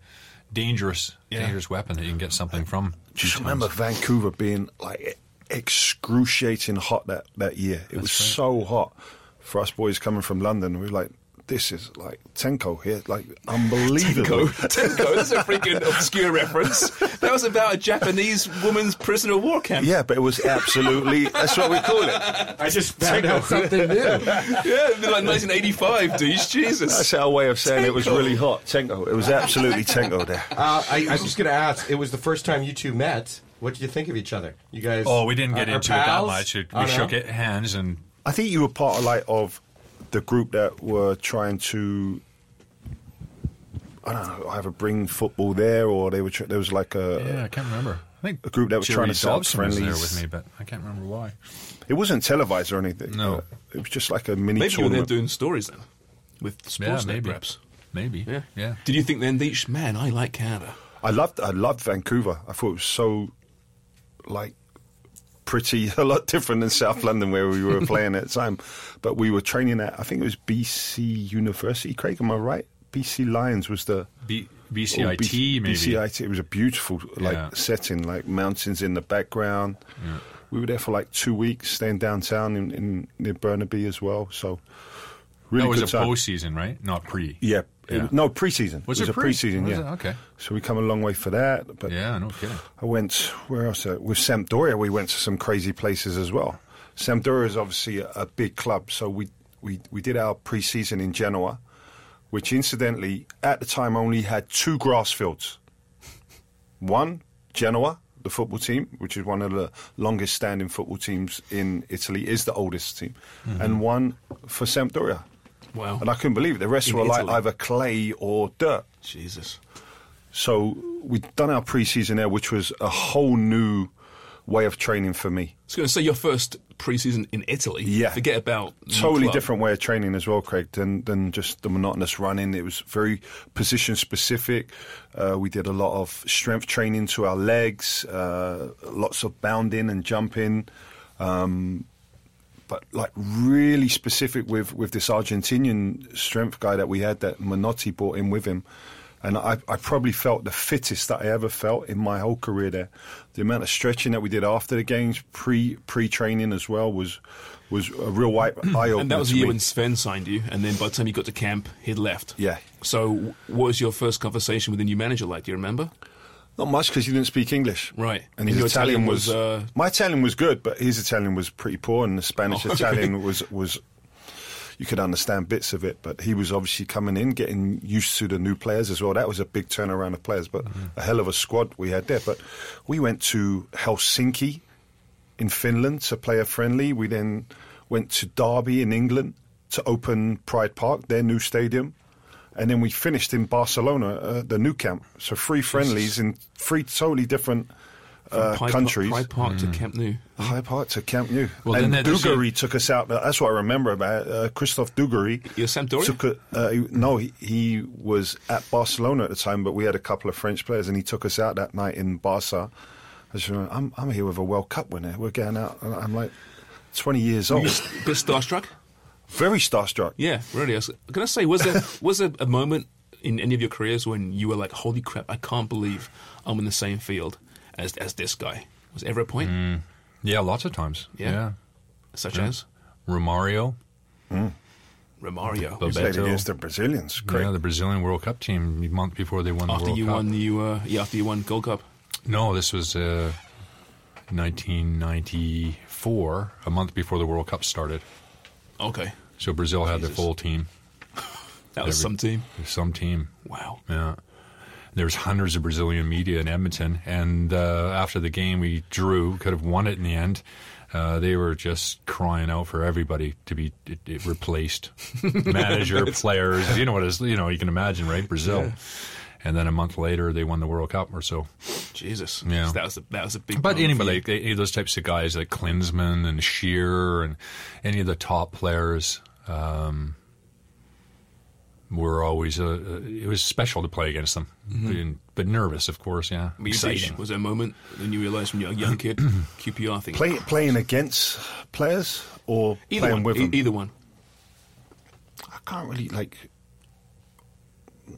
dangerous Yeah. dangerous weapon that you can get something from. Just sometimes. remember Vancouver being like excruciating hot that, that year. It was so hot for us boys coming from London. We were like, this is like Tenko here, like unbelievable. Tenko, that's a freaking obscure reference. That was about a Japanese woman's prisoner of war camp. Yeah, but it was absolutely, that's what we call it. I just found out something new. Yeah, it'd like 1985, Deech. Jesus. That's our way of saying it was really hot. Tenko. It was absolutely Tenko there. Uh, I, I was just going to ask. It was the first time you two met. What did you think of each other? You guys? Oh, we didn't get are- are into it that much. It, Oh, we shook it, hands and I think you were part of like of the group that were trying to. I don't know, either bring football there or they were. Tr- there was like a. yeah, I can't remember. I think A group that was Jerry trying to set up Dobson was there with me, but I can't remember why. It wasn't televised or anything. No. Uh, it was just like a mini Maybe you were there doing stories then. With Sportsnet, maybe. perhaps. Maybe. Yeah. Yeah. Did you think then, Deech, man, I like Canada? I loved. I loved Vancouver. I thought it was so, like, pretty a lot different than South London where we were playing at the time. But we were training at. I think it was BC University. Craig, am I right? BC Lions was the. B- BCIT, B- maybe. BCIT. It was a beautiful like Yeah. setting, like mountains in the background. We were there for like two weeks, staying downtown in, in near Burnaby as well. So really that was a time. postseason, right? Not pre. Yeah. Yeah. was- no, preseason. Was it was it a pre? preseason, Was yeah. it? Okay. So we come a long way for that. But Yeah, no kidding. I went, where else? Uh, with Sampdoria, we went to some crazy places as well. Sampdoria is obviously a, a big club. So we, we, we did our preseason in Genoa, which incidentally, at the time, only had two grass fields. One, Genoa, the football team, which is one of the longest standing football teams in Italy, is the oldest team. And one for Sampdoria. Wow. And I couldn't believe it. The rest In were like either clay or dirt. Jesus. So we'd done our pre-season there, which was a whole new way of training for me. I was going to say your first preseason in Italy. Yeah. Forget about Totally different way of training as well, Craig, than, than just the monotonous running. It was very position specific. Uh, we did a lot of strength training to our legs, uh, lots of bounding and jumping. Um, but like really specific with, with this Argentinian strength guy that we had that Menotti brought in with him. And I, I probably felt the fittest that I ever felt in my whole career there. The amount of stretching that we did after the games, pre pre training as well, was was a real eye opener. And that was the year when Sven signed you, and then by the time you got to camp, he'd left. Yeah. So, what was your first conversation with the new manager like? Do you remember? Not much because he didn't speak English. Right. And And his your Italian, Italian was. was, uh, my Italian was good, but his Italian was pretty poor, and the Spanish Oh, okay. Italian was was. You could understand bits of it, but he was obviously coming in, getting used to the new players as well. That was a big turnaround of players, but Mm-hmm. a hell of a squad we had there. But we went to Helsinki in Finland to play a friendly. We then went to Derby in England to open Pride Park, their new stadium. And then we finished in Barcelona, uh, the new camp. So three friendlies in three totally different uh, Pride countries. Park, Pride Park to Camp Nou. High Park to Camp Nou. Well, and then there's took us out. That's what I remember about it. Uh, Christophe Dugarry. You're Sampdoria? Took a, uh, no, he, he was at Barcelona at the time, but we had a couple of French players, and he took us out that night in Barca. I just remember, I'm, I'm here with a World Cup winner. We're going out. and I'm like 20 years Were old. you a bit starstruck? Very starstruck. Yeah, really. Can I was going to say, was there was there a moment in any of your careers when you were like, "Holy crap! I can't believe I'm in the same field as as this guy"? Was there ever a point, Yeah, lots of times. Yeah. Yeah. such as Romario. Romario? But- He played against the Brazilians. Great. Yeah, the Brazilian World Cup team a month before they won the World you Cup. won, you uh, yeah, after you won Gold Cup. No, this was uh, 1994, a month before the World Cup started. Okay, So Brazil had their full team, that was Every- some team. some team. Wow. Yeah. There was hundreds of Brazilian media in Edmonton, and uh, after the game, we drew, could have won it in the end. Uh, they were just crying out for everybody to be it, it replaced, manager, players. You know what it is? You know you can imagine, right? Brazil, and then a month later, they won the World Cup or so. Jesus. Yeah. So that was a, that was a big. But anybody, like those types of guys, like Klinsmann and Shearer, and any of the top players, um, were always. Uh, uh, it was special to play against them, but, but nervous, of course. Yeah, Were exciting. Was there a moment when you realised when you were a young kid, QPR thing? Play, playing against players or either playing one. with e- them? either one. I can't really like.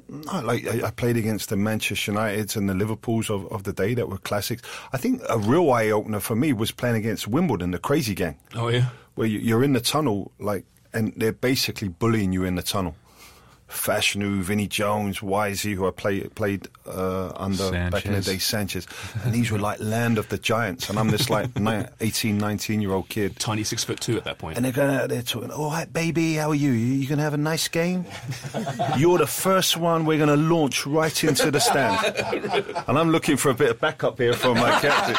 No, like I, I played against the Manchester Uniteds and the Liverpools of, of the day that were classics. I think a real eye opener for me was playing against Wimbledon, the Crazy Gang, Oh yeah. where you, you're in the tunnel, like, and they're basically bullying you in the tunnel. Fashanu, Vinnie Jones, Wisey, who I play, played uh, under back in the day, Sanchez, and these were like land of the giants, and I'm this like ni- 18, 19 year old kid. Tiny six foot two at that point. And they're going out there talking, all right, baby, how are you? You, you going to have a nice game? You're the first one we're going to launch right into the stand. and I'm looking for a bit of backup here from my captain.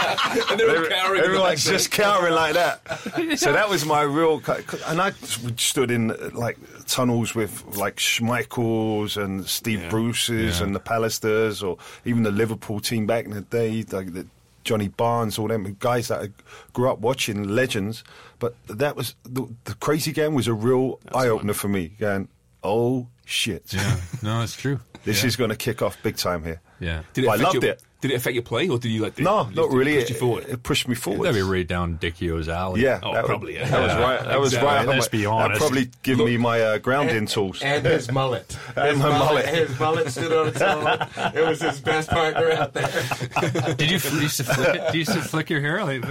and they were Every- cowering. Everyone's just cowering like that. so that was my real. And I stood in like tunnels with like Schmeichels and Steve Yeah. Bruce's Yeah. and the Pallisters, or even the Liverpool team back in the day, like the Johnny Barnes, all them guys that I grew up watching, legends. But that was the, the crazy game was a real eye opener for me. Going, oh shit, Yeah, no, it's true. this yeah. is going to kick off big time here. Yeah, Did it I loved your, it. Did it affect your play, or did you like? No, did not it really. Push you forward. It, it pushed me forward. that'd be right down Dichio's alley. Yeah, Oh, that, probably, yeah. That was right. That was Exactly. right. Let's be That honest. probably give me my uh, grounding tools. And his mullet. And his my mullet. His mullet stood on its own. It was his best partner out there. Did you, you used to flick it? Do you used to flick your hair? Like,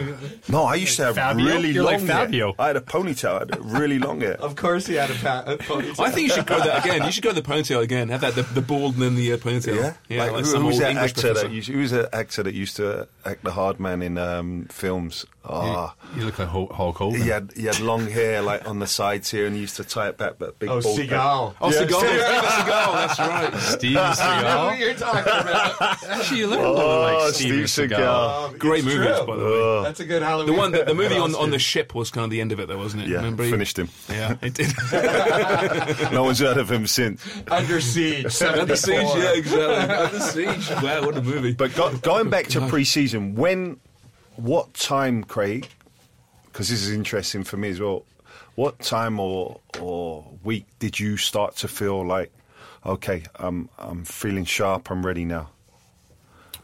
no, I used to have Fabio? really You're long like Fabio. hair. I had a ponytail. I had really long hair. Of course, he had a, pa- a ponytail. I think you should go that again. You should go the ponytail again. Have that the, the bald and then the uh, ponytail. Yeah, yeah. like, Like, who, some who old that English actor that used? Was an actor that used to act the hard man in um, films? Ah, you look like Hulk Hulk Hogan. he had he had long hair like on the sides here, and he used to tie it back, but big. Oh, bald Seagal. Oh, Yeah, Seagal. Steve- Seagal. That's right. Steve I know who Seagal. you're talking about. Actually, you look a Oh, little like Steve Steven Seagal. Seagal. Great it's movies, true. by the way. That's a good Halloween. The one, the, the movie on, on the ship was kind of the end of it, though, wasn't it? Yeah, Remember? he- finished him. Yeah, it did. No one's heard of him since. Under Siege. Under siege, yeah, exactly. Under siege. Wow, what a movie. But go, going back to pre-season, when, what time, Craig? Because this is interesting for me as well. What time or or week did you start to feel like, okay, I'm I'm feeling sharp, I'm ready now?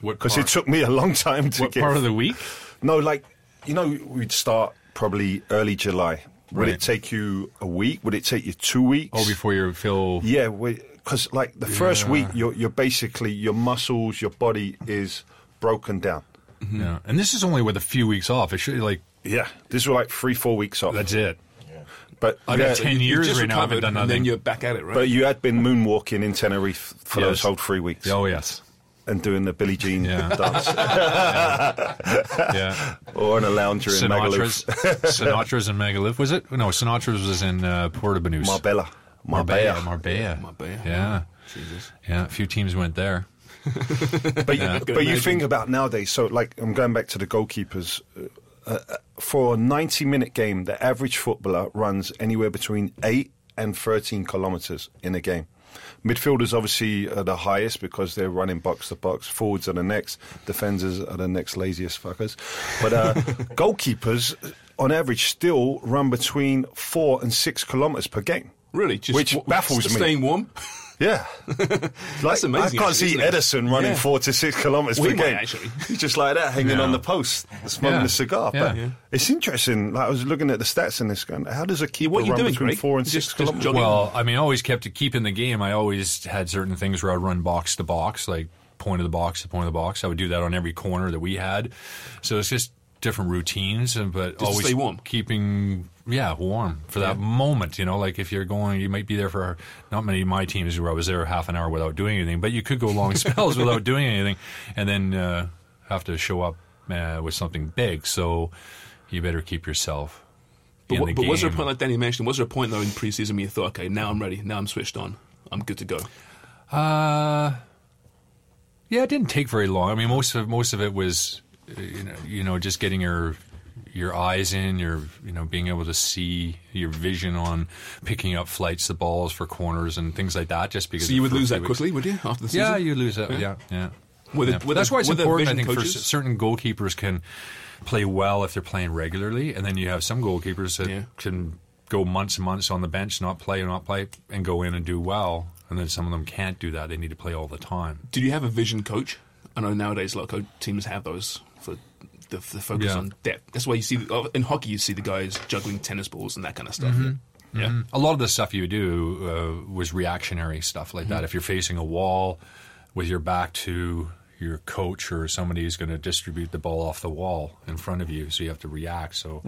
What Because it took me a long time to what get. What part of the week? no, like you know, we'd start probably early July. Would Right. it take you a week? Would it take you two weeks? Oh, before you feel Yeah, because like the first week, you're you're basically your muscles, your body is broken down. Yeah, and this is only with a few weeks off. It should like Yeah, this was like three, four weeks off. that's it. But I've got 10 years right now. I haven't done and then you're back at it, right? but you had been moonwalking in Tenerife for those whole three weeks Oh yes, and doing the Billie Jean Yeah. dance yeah. or on a lounger in Sinatra's, Magaluf, Sinatra's in Magaluf. Was it? No, Sinatra's was in uh, Puerto Banús. Marbella, Marbella. Marbella. Marbella. Marbella. Yeah. Jesus. Yeah. A few teams went there. But, Yeah. but you think about nowadays, so like I'm going back to the goalkeepers. Uh, uh, for a 90 minute game, the average footballer runs anywhere between 8 and 13 kilometres in a game. Midfielders obviously are the highest because they're running box to box. Forwards are the next. Defenders are the next laziest fuckers. But uh, goalkeepers, on average, still run between 4 and 6 kilometres per game. Really? Just Which w- baffles me. Staying warm? Yeah. like, amazing, I can't actually, see isn't it? Edison running Yeah. four to six kilometres We per might, game. actually. He's just like that, hanging Yeah. on the post, smoking Yeah. a cigar. Yeah. But Yeah. it's interesting. Like I was looking at the stats in this gun. How does a keeper what are you run doing, between Greg? four and Just- six kilometres? Well, I mean, I always kept to keep in the game. I always had certain things where I'd run box to box, like point of the box to point of the box. I would do that on every corner that we had. So it's just different routines, and but to always stay warm. keeping yeah warm for that moment. You know, like if you're going, you might be there for not many of my teams where I was there half an hour without doing anything, but you could go long spells without doing anything, and then uh, have to show up uh, with something big. So you better keep yourself. But, what, the but was there a point, like Danny mentioned, was there a point though in pre-season where you thought, okay, now I'm ready, now I'm switched on, I'm good to go? Uh, yeah, it didn't take very long. I mean, most of most of it was, uh, you know, you know, just getting your your eyes in, your you know, being able to see your vision on picking up flights, the balls for corners and things like that. Just because So you would lose that weeks. quickly, would you, after the season? Yeah, you lose that. Yeah, yeah. With a- Yeah. with That's a- why it's with important. I think for coaches? c- certain goalkeepers can play well if they're playing regularly, and then you have some goalkeepers that Yeah. can go months and months on the bench, not play, or not play, and go in and do well. And then some of them can't do that; they need to play all the time. Did you have a vision coach? I know nowadays a lot of teams have those for the, the focus Yeah. on depth. That's why you see oh, in hockey you see the guys juggling tennis balls and that kind of stuff. Mm-hmm. Yeah, A lot of the stuff you do uh, was reactionary stuff like Mm-hmm. that. If you're facing a wall with your back to your coach or somebody who's going to distribute the ball off the wall in front of you, so you have to react. So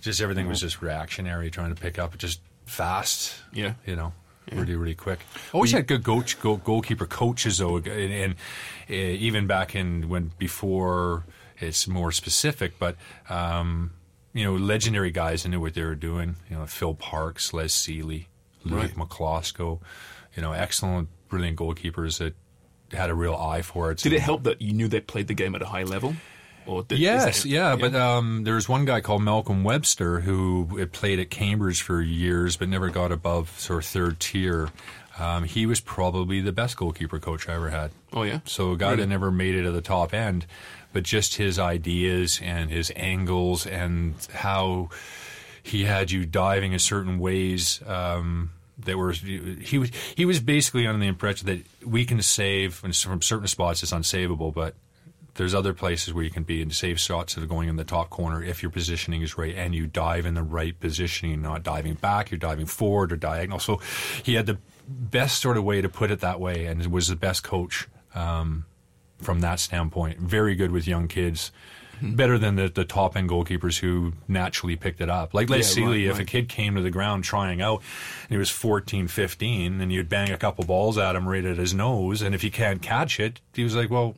just everything was just reactionary, trying to pick up just fast. Yeah. you know, really, really quick. Always had good coach, goal, goalkeeper coaches though, and, and uh, even back in when before it's more specific, but. Um, you know, legendary guys that knew what they were doing. You know, Phil Parkes, Les Sealey, Louis Right. McCloskey. You know, excellent, brilliant goalkeepers that had a real eye for it. Did it help that you knew they played the game at a high level? Or did, Yes, that- yeah, but um, there was one guy called Malcolm Webster who had played at Cambridge for years, but never got above sort of third tier. Um, he was probably the best goalkeeper coach I ever had. Oh, yeah? So a guy Really? that never made it at the top end, but just his ideas and his angles and how he had you diving in certain ways um, that were he was he was basically under the impression that we can save from certain spots it's unsavable, but there's other places where you can be and save shots that are going in the top corner if your positioning is right and you dive in the right positioning, not diving back, you're diving forward or diagonal. So he had the best sort of way to put it that way and was the best coach um, from that standpoint. Very good with young kids. Better than the, the top end goalkeepers who naturally picked it up. Like Les Yeah, Sealey, right, if a kid came to the ground trying out and he was 14, 15, and you'd bang a couple balls at him right at his nose, and if he can't catch it, he was like, well,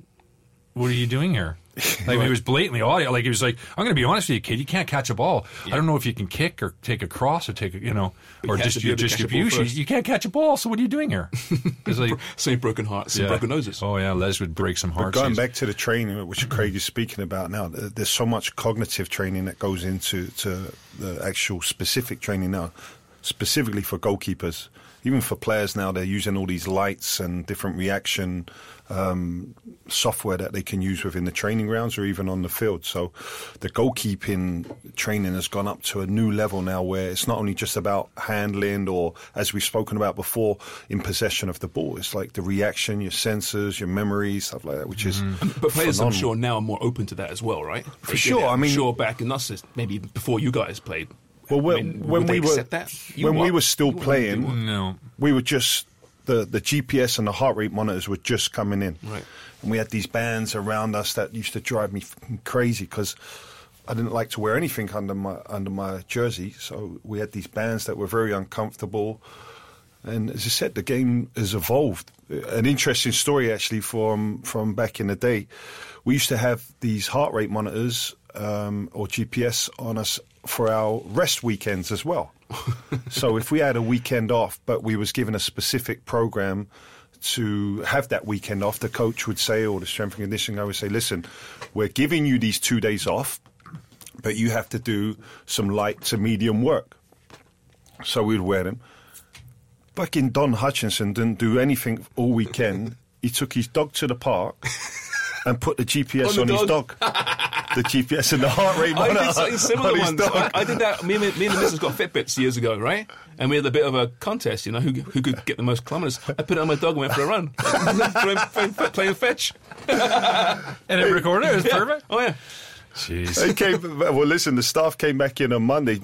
what are you doing here? Like he was blatantly audio. Like he was like, I'm going to be honest with you, kid. You can't catch a ball. I don't know if you can kick or take a cross or take a, you know, or you just your able to catch a ball distribution. You can't catch a ball. So what are you doing here? It's like Same broken hearts, some yeah. broken noses. Oh yeah, Les would break some hearts. But hearts. going back to the training, which Craig is speaking about now, there's so much cognitive training that goes into to the actual specific training now, specifically for goalkeepers. Even for players now, they're using all these lights and different reaction um, software that they can use within the training grounds or even on the field. So the goalkeeping training has gone up to a new level now where it's not only just about handling or, as we've spoken about before, in possession of the ball. It's like the reaction, your sensors, your memory, stuff like that, which is But players, I'm sure, now are more open to that as well, right? For sure, I mean- sure, back in us, maybe before you guys played. Well, I when, mean, when we were accept that? You when we were still playing, no. we were just the, the GPS and the heart rate monitors were just coming in. Right. And we had these bands around us that used to drive me crazy because I didn't like to wear anything under my under my jersey. So we had these bands that were very uncomfortable. And as I said, the game has evolved. An interesting story, actually, from from back in the day. We used to have these heart rate monitors um, or GPS on us for our rest weekends as well. so if we had a weekend off, but we was given a specific program to have that weekend off, the coach would say, or the strength and conditioning guy would say, "Listen, we're giving you these two days off, but you have to do some light to medium work." So we'd wear them. Fucking Don Hutchison didn't do anything all weekend. he took his dog to the park and put the GPS On on, the his dog. dog. the GPS and the heart rate I monitor did something similar on his once. dog. I, I did that. Me and, me and the missus got Fitbits years ago, right? And we had a bit of a contest, you know, who, who could get the most kilometres. I put it on my dog and went for a run, playing, playing, playing fetch. And it recorded. It was Yeah. perfect. Oh yeah. Jeez. They came, well, listen, the staff came back in on Monday.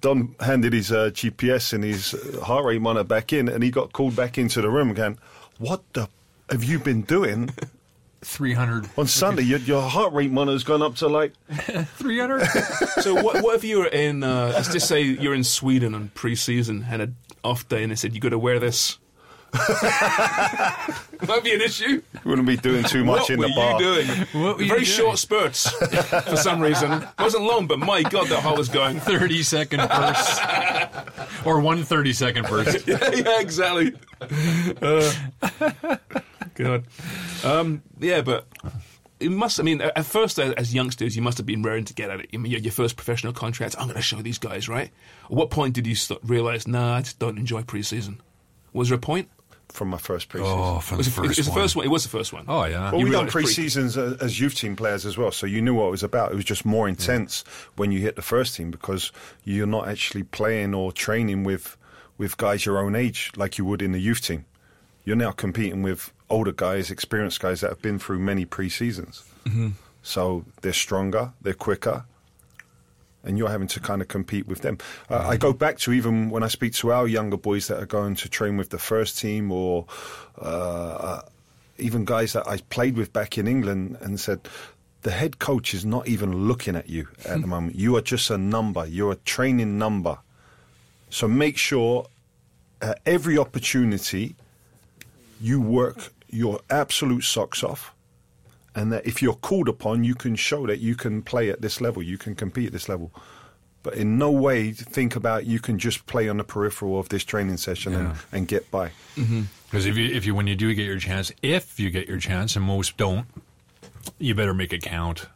Don handed his uh, GPS and his uh, heart rate monitor back in, and he got called back into the room again. What the have you been doing 300. on Sunday? Your, your heart rate monitor's gone up to like 300? So what, what if you were in, uh, let's just say you're in Sweden on pre-season, had an off day, and they said you got to wear this. Might be an issue. wouldn't be doing too much what in the bar. you doing? What were you Very doing? short spurts for some reason. wasn't long, but my God, that heart was going. 30 second burst. or one 30 second burst. yeah, exactly. Uh, God. Um, yeah, but it must. I mean, at first, as as youngsters, you must have been raring to get at it. I mean, your your first professional contract. I'm going to show these guys, right? At what point did you start, realize, nah, I just don't enjoy preseason? Was there a point? From my first preseason. Oh, from Was the it, first it was the one. first one. It was the first one. Oh, yeah. Well, You we done realised pretty- pre-seasons as, as youth team players as well, so you knew what it was about. It was just more intense when you hit the first team because you're not actually playing or training with with guys your own age like you would in the youth team. You're now competing with older guys, experienced guys that have been through many pre-seasons. So they're stronger, they're quicker, and you're having to kind of compete with them. Uh, I go back to even when I speak to our younger boys that are going to train with the first team or uh, even guys that I played with back in England and said, the head coach is not even looking at you at the moment. You are just a number. You're a training number. So make sure uh, every opportunity you work your absolute socks off. And that if you're called upon, you can show that you can play at this level, you can compete at this level. But in no way think about you can just play on the peripheral of this training session and, Yeah. and get by. Mm-hmm. Because if you, if you, when you do get your chance, if you get your chance, and most don't, you better make it count.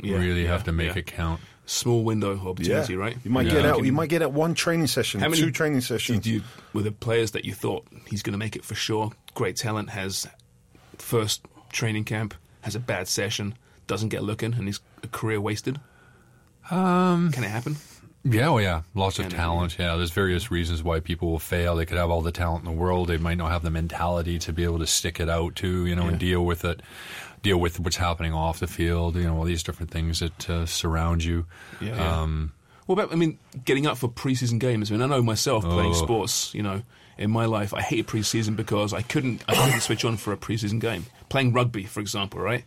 Yeah, really yeah, have to make yeah. it count. Small window of opportunity, right? You might Yeah. get out. You might get at one training session, How many two training Did sessions. you, were the players that you thought he's going to make it for sure? Great talent has first training camp, has a bad session, doesn't get looking, and his career wasted. Um, Can it happen? Yeah, oh yeah, lots of talent. Yeah, there's various reasons why people will fail. They could have all the talent in the world. They might not have the mentality to be able to stick it out to, you know, and deal with it, deal with what's happening off the field. You know, all these different things that uh, surround you. Yeah, yeah. Um, What about? I mean, getting up for preseason games. I mean, I know myself playing Oh. sports. You know, in my life, I hated preseason because I couldn't. I couldn't switch on for a preseason game. Playing rugby, for example, right?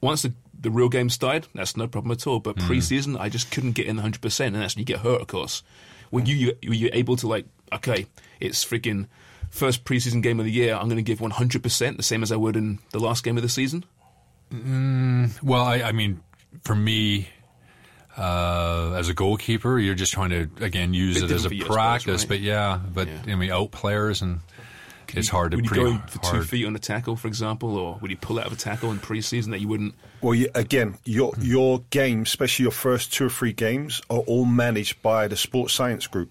Once the the real game started, that's no problem at all. But hmm. preseason, I just couldn't get in 100, percent and that's when you get hurt, of course. When you you you're able to like, okay, it's freaking first preseason game of the year. I'm going to give 100 percent, the same as I would in the last game of the season. Mm, well, I, I mean, for me, uh, as a goalkeeper, you're just trying to again use Bit it as a different for suppose, practice. right? But yeah, but Yeah. I mean, out players and it's hard to Would you go for two hard. feet on a tackle, for example, or would you pull out of a tackle in preseason that you wouldn't? Well, you, again, your your games, especially your first two or three games, are all managed by the sports science group.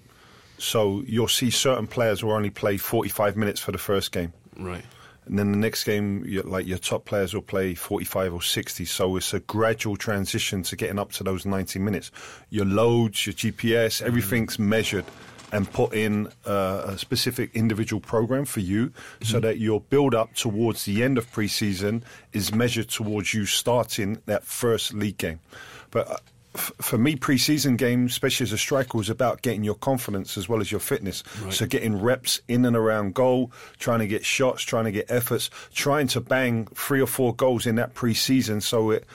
So you'll see certain players will only play 45 minutes for the first game. Right. And then the next game, like your top players will play 45 or 60. So it's a gradual transition to getting up to those 90 minutes. Your loads, your GPS, everything's measured and put in uh, a specific individual program for you so that your build up towards the end of preseason is measured towards you starting that first league game. But uh, f- for me, preseason games, especially as a striker, was about getting your confidence as well as your fitness. So getting reps in and around goal, trying to get shots, trying to get efforts, trying to bang three or four goals in that preseason, so it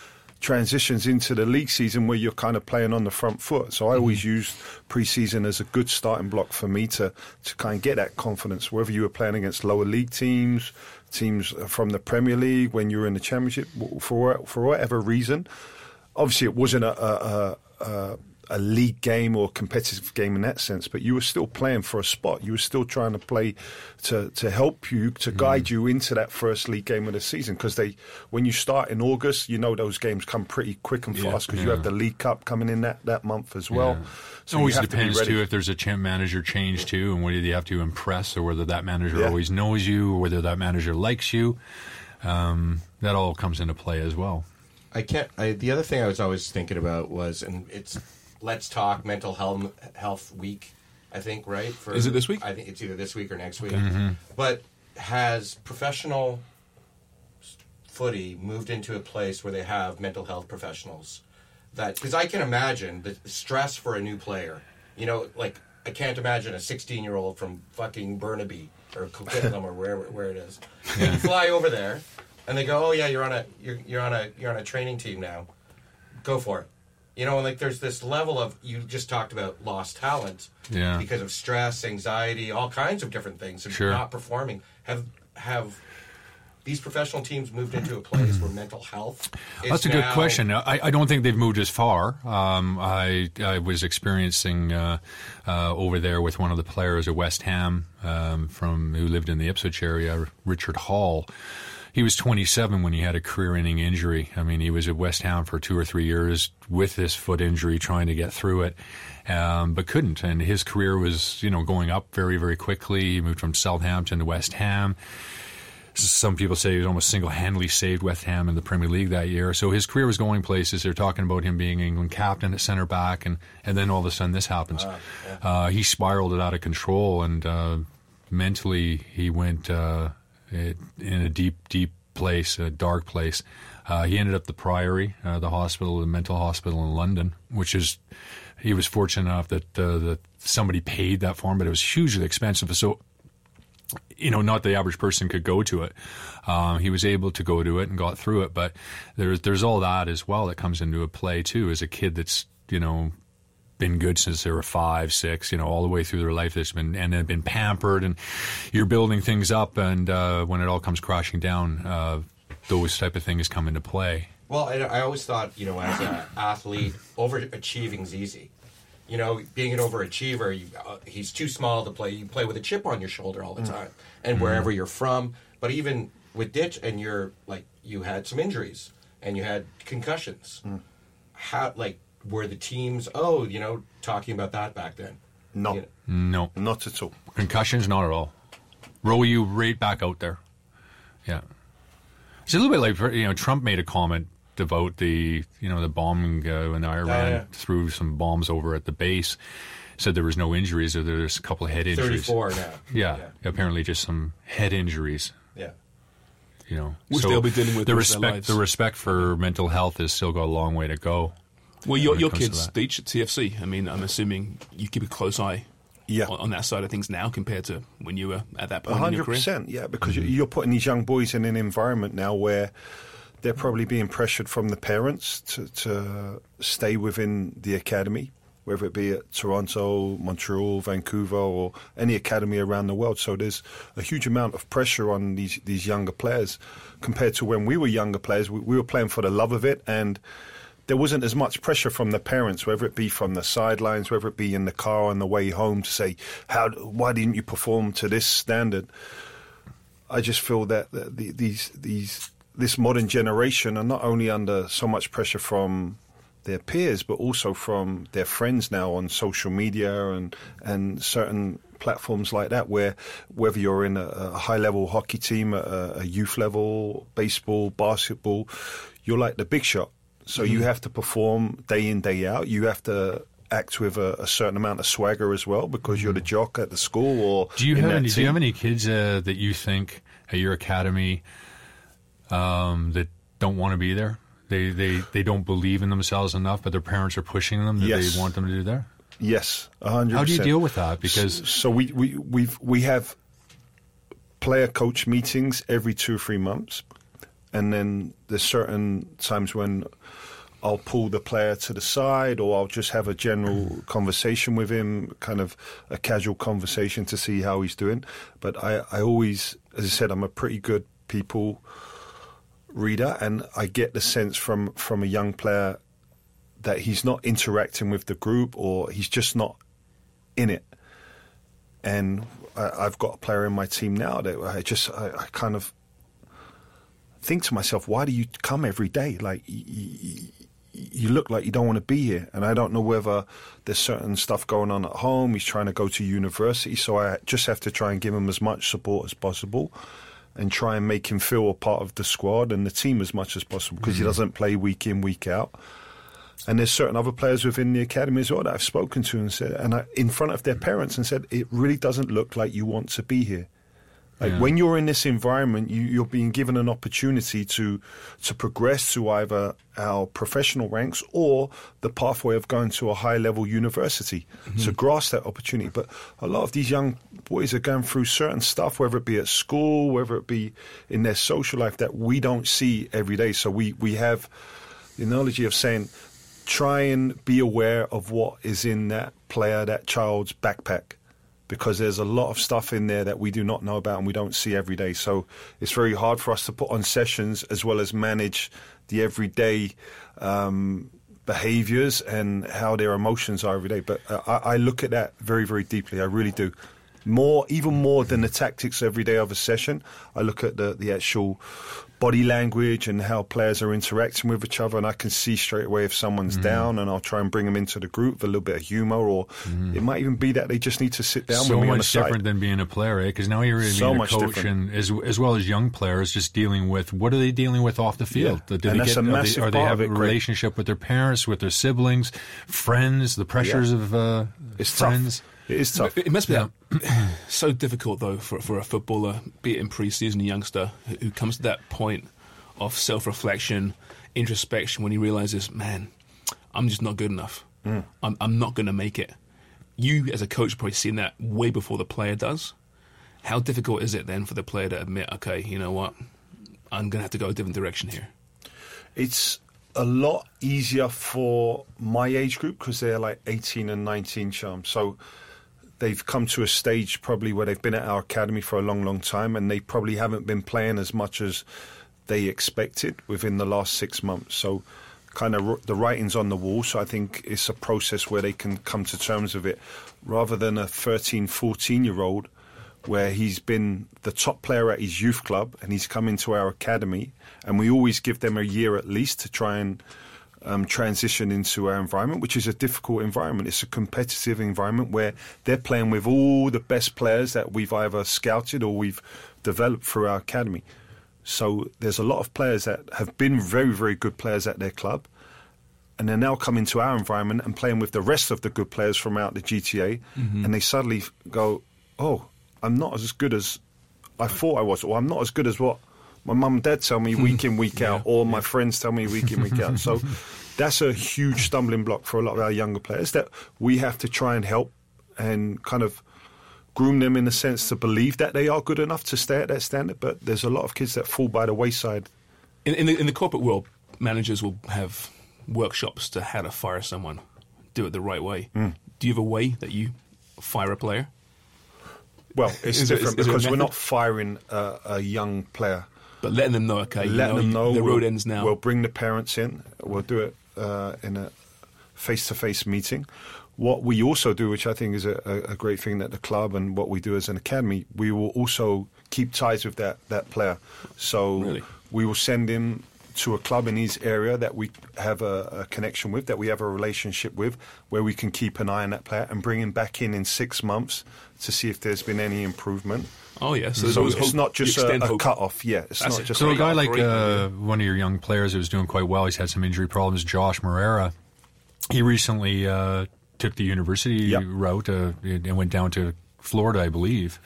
transitions into the league season where you're kind of playing on the front foot. So I mm-hmm. always used preseason as a good starting block for me to to kind of get that confidence. Whether you were playing against lower league teams, teams from the Premier League, when you were in the Championship, for for whatever reason obviously it wasn't a, a, a, a league game or competitive game in that sense, but you were still playing for a spot. You were still trying to play to, to help you, to guide you into that first league game of the season. Because they, when you start in August, you know those games come pretty quick and fast because you yeah. have the League Cup coming in that, that month as well. Yeah. So it always you to depends ready. too if there's a champ manager change too, and whether you have to impress or whether that manager always knows you, or whether that manager likes you. Um, that all comes into play as well. I can't. I, the other thing I was always thinking about was, and it's Let's Talk Mental Health Health Week. I think right. For, Is it this week? I think it's either this week or next week. Mm-hmm. But has professional footy moved into a place where they have mental health professionals? That because I can imagine the stress for a new player. You know, like I can't imagine a 16 year old from fucking Burnaby or Coquitlam or wherever where it is. You fly over there, and they go, "Oh yeah, you're on a you're, you're on a you're on a training team now. Go for it." You know, and like there's this level of you just talked about lost talent Yeah. because of stress, anxiety, all kinds of different things, and Sure. not performing. Have have these professional teams moved into a place where mental health? Is That's a good question. I, I don't think they've moved as far. Um, I I was experiencing uh, uh, over there with one of the players at West Ham um, from who lived in the Ipswich area, Richard Hall. He was 27 when he had a career-ending injury. I mean, he was at West Ham for two or three years with this foot injury, trying to get through it, um, but couldn't. And his career was, you know, going up very, very quickly. He moved from Southampton to West Ham some people say he was almost single-handedly saved West Ham in the Premier League that year. So his career was going places. They're talking about him being England captain at centre back, and, and then all of a sudden this happens. uh, he spiraled it out of control, and uh, mentally he went uh, it, in a deep, deep place, a dark place. Uh, he ended up the Priory, uh, the hospital, the mental hospital in London, which is he was fortunate enough that uh, that somebody paid that for him, but it was hugely expensive. So you know, not the average person could go to it. Um, he was able to go to it and got through it, but there's there's all that as well that comes into a play too. As a kid that's you know been good since they were five, six, you know, all the way through their life. That's been and they've been pampered, and you're building things up, and uh, when it all comes crashing down, uh, those type of things come into play. Well, I, I always thought, you know, as an athlete, overachieving's easy. You know, being an overachiever, you, uh, he's too small to play. You play with a chip on your shoulder all the time, and wherever you're from. But even with ditch, and you're like, you had some injuries and you had concussions. How, like, were the teams? Oh, you know, talking about that back then. No, You know, No not at all. concussions, not at all. Roll you right back out there. Yeah, it's a little bit like you know Trump made a comment about the you know the bombing uh, when Iran yeah. threw some bombs over at the base. Said there was no injuries, or there's a couple of head injuries. Thirty-four now. Yeah, apparently just some head injuries. yeah. You know, Which they'll be dealing with the the their respect. lives. The respect for mental health has still got a long way to go. Well, your, your kids teach at TFC. I mean, I'm assuming you keep a close eye Yeah. on, on that side of things now compared to when you were at that point in your hundred career. yeah, because you you're putting these young boys in an environment now where they're probably being pressured from the parents to, to stay within the academy, whether it be at Toronto, Montreal, Vancouver, or any academy around the world. So there's a huge amount of pressure on these these younger players compared to when we were younger players. We, we were playing for the love of it and. There wasn't as much pressure from the parents, whether it be from the sidelines, whether it be in the car on the way home, to say, "How? Why didn't you perform to this standard?" I just feel that the, the, these these this modern generation are not only under so much pressure from their peers, but also from their friends now on social media and and certain platforms like that, where whether you're in a, a high level hockey team, a, a youth level, baseball, basketball, you're like the big shot. So you have to perform day in day out. You have to act with a, a certain amount of swagger as well because you're the jock at the school or Do you have any? Do you have any kids uh, that you think at your academy um, that don't want to be there? They They, they don't believe in themselves enough, but their parents are pushing them that Yes. they want them to do there. Yes, hundred. How do you deal with that? Because so we we we've, we have player coach meetings every two or three months, and then there's certain times when I'll pull the player to the side, or I'll just have a general mm-hmm. conversation with him, kind of a casual conversation to see how he's doing. But I, I always, as I said, I'm a pretty good people reader, and I get the sense from from a young player that he's not interacting with the group or he's just not in it. And I, I've got a player in my team now that I just I, I kind of think to myself, why do you come every day? Like y- y- you look like you don't want to be here, and I don't know whether there's certain stuff going on at home. He's trying to go to university, so I just have to try and give him as much support as possible, and try and make him feel a part of the squad and the team as much as possible because he mm. doesn't play week in week out. And there's certain other players within the academy as well that I've spoken to and said, and I, in front of their parents, and said, it really doesn't look like you want to be here. Like Yeah. when you're in this environment, you, you're being given an opportunity to to progress to either our professional ranks or the pathway of going to a high level university. Mm-hmm. So grasp that opportunity. But a lot of these young boys are going through certain stuff, whether it be at school, whether it be in their social life, that we don't see every day. So we we have the analogy of saying, try and be aware of what is in that player, that child's backpack, because there's a lot of stuff in there that we do not know about and we don't see every day. So it's very hard for us to put on sessions as well as manage the everyday um, behaviors and how their emotions are every day. But uh, I, I look at that very, very deeply. I really do. More, even more than the tactics every day of a session, I look at the, the actual body language and how players are interacting with each other, and I can see straight away if someone's down, and I'll try and bring them into the group with a little bit of humour, or it might even be that they just need to sit down so with me on the much side. different than being a player, eh? Because now you're So being a coach, different. and as as well as young players, just dealing with what are they dealing with off the field? Yeah. Do And they that's get, a are they- massive are they, part have a relationship with their parents, with their siblings, friends, the pressures of uh, It's friends? tough. It is tough. It, must be uh, so difficult though for for a footballer, be it in pre-season, a youngster who, comes to that point of self-reflection, introspection, when he realizes, man, I'm just not good enough. Hmm. I'm, I'm not going to make it. You, as a coach, probably seen that way before the player does. How difficult is it then for the player to admit, okay, you know what, I'm going to have to go a different direction here? it's a lot easier for my age group because they're like 18 and 19 charms. So they've come to a stage probably where they've been at our academy for a long, long time and they probably haven't been playing as much as they expected within the last six months. So kind of the writing's on the wall. So I think it's a process where they can come to terms with it rather than a 13, 14 year old where he's been the top player at his youth club and he's come into our academy and we always give them a year at least to try and um, transition into our environment, which is a difficult environment. It's a competitive environment where they're playing with all the best players that we've either scouted or we've developed through our academy. So there's a lot of players that have been very, very good players at their club, and they're now coming to our environment and playing with the rest of the good players from out the GTA, and they suddenly go, "Oh, I'm not as good as I thought I was, or I'm not as good as what my mum and dad tell me week in, week out, or my friends tell me week in, week out." So that's a huge stumbling block for a lot of our younger players that we have to try and help and kind of groom them in the sense to believe that they are good enough to stay at that standard. But there's a lot of kids that fall by the wayside. In, in, the, in the corporate world, managers will have workshops to how to fire someone, do it the right way. Mm. Do you have a way that you fire a player? Well, it's Is different is there a because we're not firing a, a young player. But letting them know, okay, you letting know, them know the we'll, road ends now. We'll bring the parents in. We'll do it uh, in a face-to-face meeting. What we also do, which I think is a, a, a great thing that the club and what we do as an academy, we will also keep ties with that that player. So Really? we will send him to a club in his area that we have a, a connection with, that we have a relationship with, where we can keep an eye on that player and bring him back in in six months to see if there's been any improvement. oh, yeah. So, So it's hope. not just a, a hope. cut off. Yeah, it's That's not just So a guy like uh, one of your young players who was doing quite well, he's had some injury problems, Josh Morera. He recently uh, took the university Yep. route uh, and went down to Florida, I believe.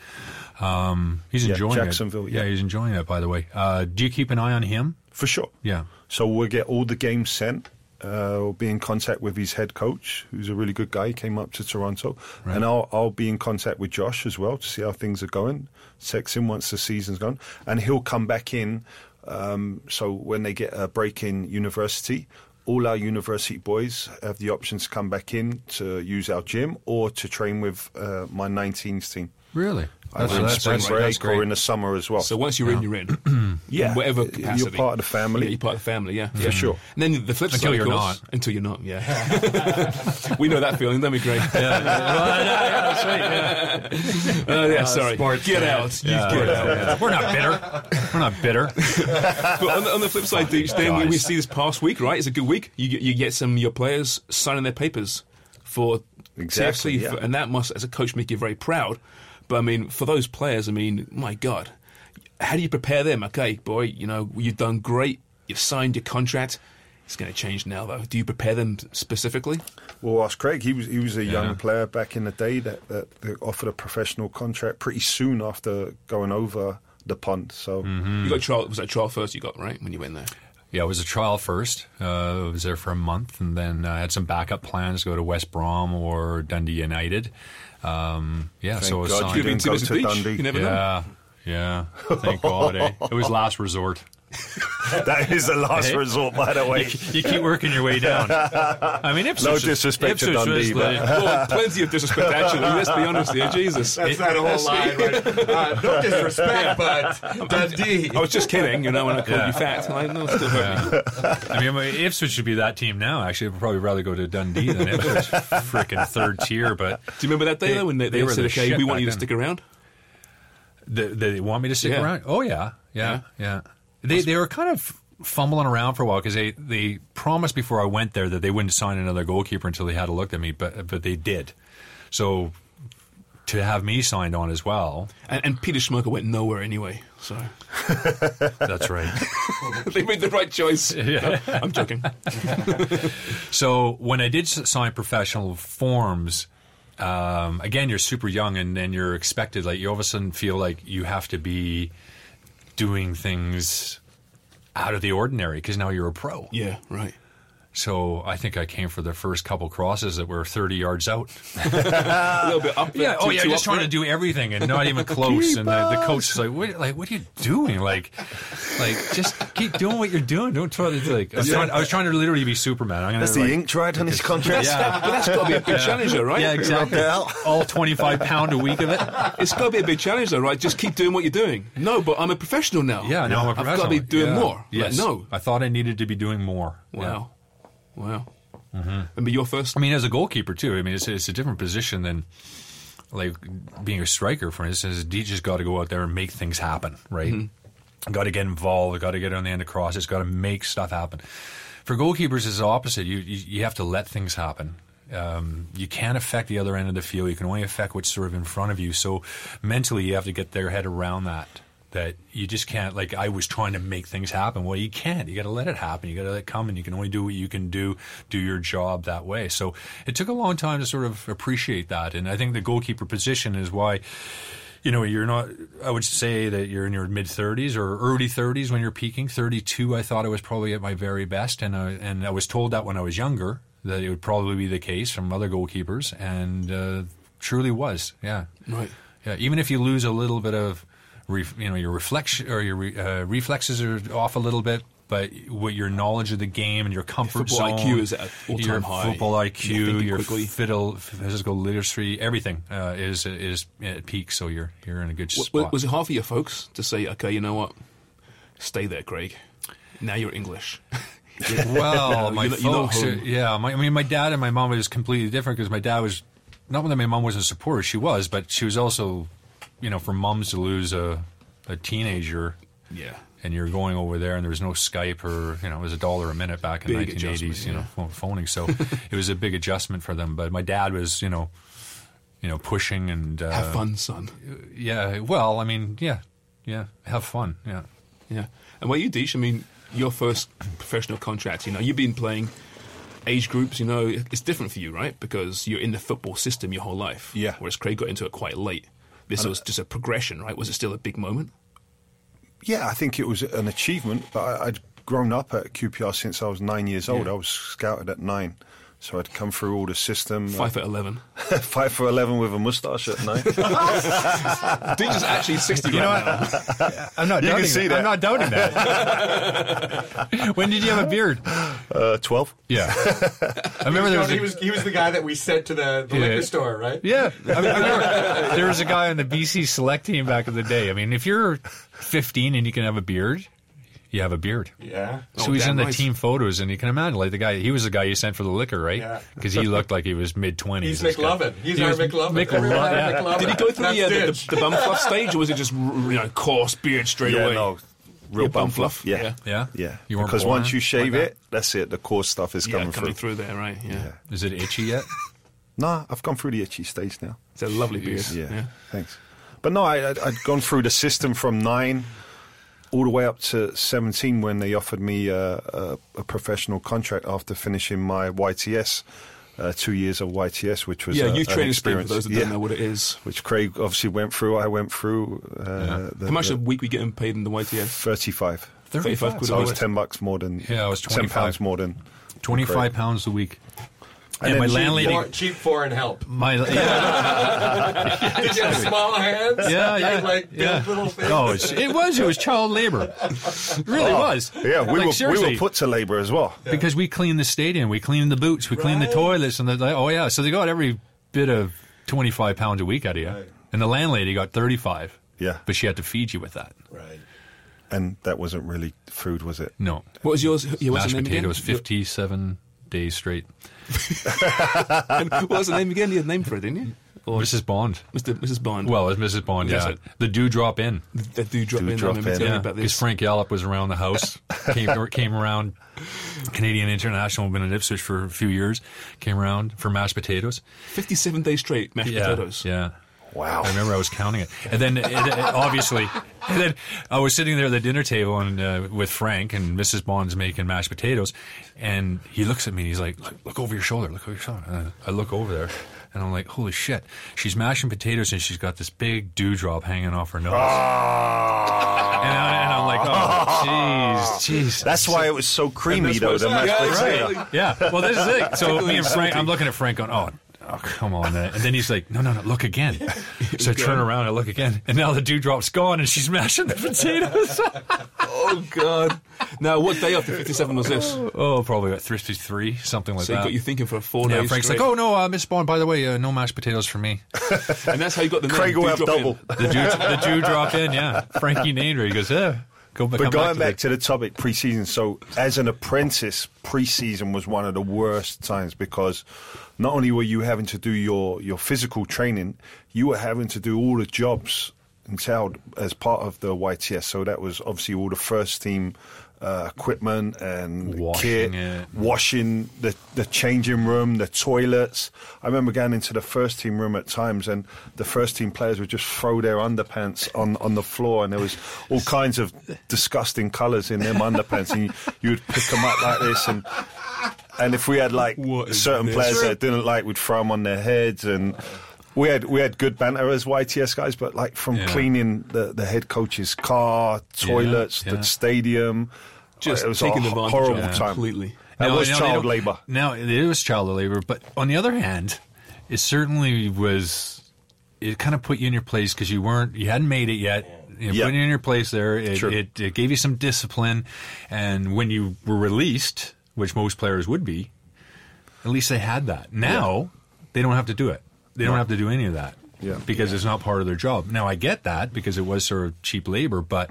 Um, he's Yeah, enjoying Jacksonville, it. yeah. he's enjoying it. By the way, uh, do you keep an eye on him? For sure. Yeah. So we'll get all the games sent. Uh, we'll be in contact with his head coach, who's a really good guy. He came up to Toronto, and I'll I'll be in contact with Josh as well to see how things are going. Text him once the season's gone, and he'll come back in. Um, so when they get a break in university, all our university boys have the option to come back in to use our gym or to train with uh, my 19s team. Really? Either in that's- spring that's- break that's or great. in the summer as well. So once you're in, you're in. Yeah. In whatever You're capacity. part of the family. Yeah, you're part of the family, yeah. For yeah. sure. And then the flip Until side, you're of course, not. Until you're not, yeah. we know that feeling, don't we, Greg? Uh, yeah, sorry. sports Get fan. out. You get out. We're not bitter. We're not bitter. But on the, on the flip side, Deech, then we, we Guys. see this past week, right? It's a good week. You get, you get some of your players signing their papers for Exactly, TFC, yeah. for- and that must, as a coach, make you very proud. But I mean, for those players, I mean, my God, how do you prepare them? Okay, boy, you know, you've done great. You've signed your contract. It's going to change now, though. Do you prepare them specifically? Well, ask Craig. He was he was a Yeah. young player back in the day that, that, that offered a professional contract pretty soon after going over the pond. So Mm-hmm. You got trial. Was that trial first? You got right when you went there. Yeah, it was a trial first. Uh, I was there for a month, and then I had some backup plans to go to West Brom or Dundee United. Um, yeah, Thank so God signed- you go to beach. Dundee. You never know. Yeah, yeah. Thank God. Eh? It was last resort. that is the last Hey. resort, by the way. You keep working your way down. I mean, Ipswich. No is- disrespect to Ipswich was Dundee, but- well, plenty of disrespect, actually. Let's be honest here. Jesus. That's that whole line. Right? Uh, no disrespect, but Dundee. I was just kidding, you know, when I called Yeah. you fat. I know, it still hurt me. I mean, Ipswich should be that team now. Actually, I'd probably rather go to Dundee than Ipswich. Freaking third tier, but Do you remember that day, They- though, when they, they they, were said, the okay, shit we want you to then. stick around? they, they want me to stick Yeah. around. Oh yeah, yeah, yeah. They they were kind of fumbling around for a while because they they promised before I went there that they wouldn't sign another goalkeeper until they had a look at me, but but they did. So to have me signed on as well, And, and Peter Schmeichel went nowhere anyway, so that's right. they made the right choice. No, I'm joking. So when I did sign professional forms, um, again, you're super young, and then you're expected. Like you all of a sudden feel like you have to be doing things out of the ordinary because now you're a pro. Yeah, right. So I think I came for the first couple crosses that were 30 yards out. A little bit up. Yeah, oh, too- oh yeah, just trying to do everything and not even close. and the, the coach is like, "What? Like, what are you doing? Like, like just keep doing what you're doing. Don't try to like." I was, trying, I was trying to literally be Superman. I'm gonna That's like, the ink dried on his contract. Yeah. But that's got to be a big challenge, though, right? Yeah, exactly. All 25 pound a week of it. It's got to be a big challenge, though, right? Just keep doing what you're doing. No, but I'm a professional now. Yeah, now I'm a professional. I've got to be doing Yeah. more. Like, no. I thought I needed to be doing more. Wow. Wow. And be your first. I mean, as a goalkeeper too. I mean, it's, it's a different position than like being a striker. For instance, D just got to go out there and make things happen, right? Got to get involved. Got to get on the end of crosses. Got to make stuff happen. For goalkeepers, it's the opposite. You you, you have to let things happen. Um, you can't affect the other end of the field. You can only affect what's sort of in front of you. So mentally, you have to get their head around that. That you just can't like I was trying to make things happen. Well, you can't. You got to let it happen. You got to let it come, and you can only do what you can do. Do your job that way. So it took a long time to sort of appreciate that, and I think the goalkeeper position is why. You know, you're not. I would say that you're in your mid 30s or early 30s when you're peaking. 32, I thought I was probably at my very best, and I, and I was told that when I was younger that it would probably be the case from other goalkeepers, and uh, truly was. Yeah, Right. yeah. Even if you lose a little bit of, ref, you know, your reflection or your re, uh, reflexes are off a little bit, but what your knowledge of the game and your comfort football zone, IQ is at your high. Football IQ, your quickly. fiddle, physical literacy, everything uh, is is at peak. So you're you're in a good W- spot. was it hard for your folks to say, okay, you know what? Stay there, Craig. Now you're English. Well, my You're not- you're not folks, yeah. My, I mean, my dad and my mom was completely different because my dad was not that my mom wasn't a supporter. She was, but she was also, you know, for moms to lose a, a teenager yeah. and you're going over there and there was no Skype or you know it was a dollar a minute back in the Big 1980s, you know, yeah. phoning. So it was a big adjustment for them. But my dad was, you know, you know, pushing and uh, Have fun, son. Yeah, well, I mean, yeah, yeah, have fun, yeah. Yeah. And what you, Deesh, I mean, your first professional contract, you know, you've been playing age groups, you know, it's different for you, right? Because you're in the football system your whole life. Yeah. Whereas Craig got into it quite late. This was just a progression, right? Was it still a big moment? Yeah, I think it was an achievement, but I, I'd grown up at QPR since I was nine years old. Yeah. I was scouted at nine. So I'd come through all the system. Five foot eleven. Five for 11 with a moustache at nine. Dean's is actually sixty You know right now. what? I'm not You can see that. that. I'm not doubting that. when did you have a beard? Uh, 12. Yeah. I remember there was, he a, was he was the guy that we sent to the, the Yeah. liquor store, right? Yeah, I, mean, I remember there was a guy on the BC select team back in the day. I mean, if you're 15 and you can have a beard, you have a beard. Yeah. So Oh, he's in the right. team photos, and you can imagine, like the guy, he was the guy you sent for the liquor, right? Yeah. Because he looked like he was mid 20s. He's McLovin. He's He our was McLovin. McLovin, yeah. McLovin. Did he go through the, uh, the, the, the bum fluff stage, or was it just you know coarse beard straight yeah, away? no. Real Yeah, bum bum fluff. fluff, Yeah. yeah. Yeah? Yeah. Because once you shave like that? it, that's it. The coarse stuff is Yeah, coming, coming through. through there, right? Yeah. Is it itchy yet? Nah, I've gone through the itchy stage now. It's a lovely beard. Yeah. yeah. Thanks. But no, I, I'd, I'd gone through the system from nine all the way up to 17 when they offered me uh, a, a professional contract after finishing my YTS, uh, two years of YTS, which was Yeah, a, youth an training scheme for those that yeah. don't know what it is. Which Craig obviously went through. I went through. Uh, the, How much the a week we getting paid in the YTS? 35. 35 quid So a I was 10 bucks more than. Yeah, I was 10 pounds more than. 25 pounds a week. And, then my cheap landlady. Foreign- cheap foreign help. My, yeah, Did you have small hands? yeah, yeah. could, like yeah. little things. Oh, no, it was. It was child labor. It really Oh, was. Yeah, we, Like, were, we were put to labour as well. because we cleaned the stadium, we cleaned the boots, we cleaned the toilets, and the oh yeah, so they got every bit of twenty five pounds a week out of you, and the landlady got thirty five. Yeah. but she had to feed you with that. Right. And that wasn't really food, was it? No, What was yours? Yeah, what's mashed the name potatoes, again? fifty seven days straight. And what was the name again? You had a name for it, didn't you? Or Mrs. Bond. Mr. Mrs. Bond. Well, it was Mrs. Bond. Yes, Yeah, it- the do drop in. they do drop Do in. drop I remember in. telling Yeah, you about because this. Frank Yallop was around the house. came came around. Canadian International, been at Ipswich for a few years. Came around for mashed potatoes. 57 days straight mashed yeah, potatoes. Yeah. Wow. I remember I was counting it, and then it, it- obviously, and then I was sitting there at the dinner table and uh, with Frank and Mrs. Bond's making mashed potatoes, and he looks at me and he's like, "Look, look over your shoulder, look over your shoulder." And I look over there, and I'm like, "Holy shit!" She's mashing potatoes and she's got this big dewdrop hanging off her nose, Ah. and, I, and I'm like, "Oh, jeez, jeez." That's why it was so creamy, though. The mashed yeah, potato. exactly. Yeah. Well, this is it. So me and Frank. I'm looking at Frank going, oh. Oh, come on. man." And then he's like, no, no, no, look again. So I turn around and look again. And now the dewdrop's gone and she's mashing the potatoes. Oh, God. Now, what day after 57 was this? oh, probably about 53, something like that. So you that. got you thinking for four yeah, days Frank's straight. like, oh, no, uh, Miss Bond, by the way, uh, no mashed potatoes for me. And that's how you got the name. Craig will Do have drop in. double. The, dew, the dewdrop in, yeah. Frankie named her. He goes, yeah. Go back, But going back back to the topic, pre-season. So, as an apprentice, pre-season was one of the worst times because not only were you having to do your your physical training, you were having to do all the jobs entailed as part of the YTS. So that was obviously all the first team uh, equipment and Washing kit, it. washing the the changing room, the toilets. I remember going into the first team room at times, and the first team players would just throw their underpants on, on the floor, and there was all kinds of disgusting colours in them underpants, and you, you would pick them up like this, and and if we had like certain players that didn't like, we'd throw them on their heads, and we had we had good banter as YTS guys, but like from Yeah. cleaning the, the head coach's car, toilets, yeah. the stadium, Just it was taking a advantage horrible of it time. completely. That Now- was now child labour. Now it was child labor, but on the other hand, it certainly was. It kind of put you in your place because you weren't, you hadn't made it yet. You Yeah. put you in your place there. It, True. it, it gave you some discipline, and when you were released, which most players would be, at least they had that. Now they don't have to do it. They don't have to do any of that. Yeah. because it's not part of their job. Now I get that because it was sort of cheap labor, but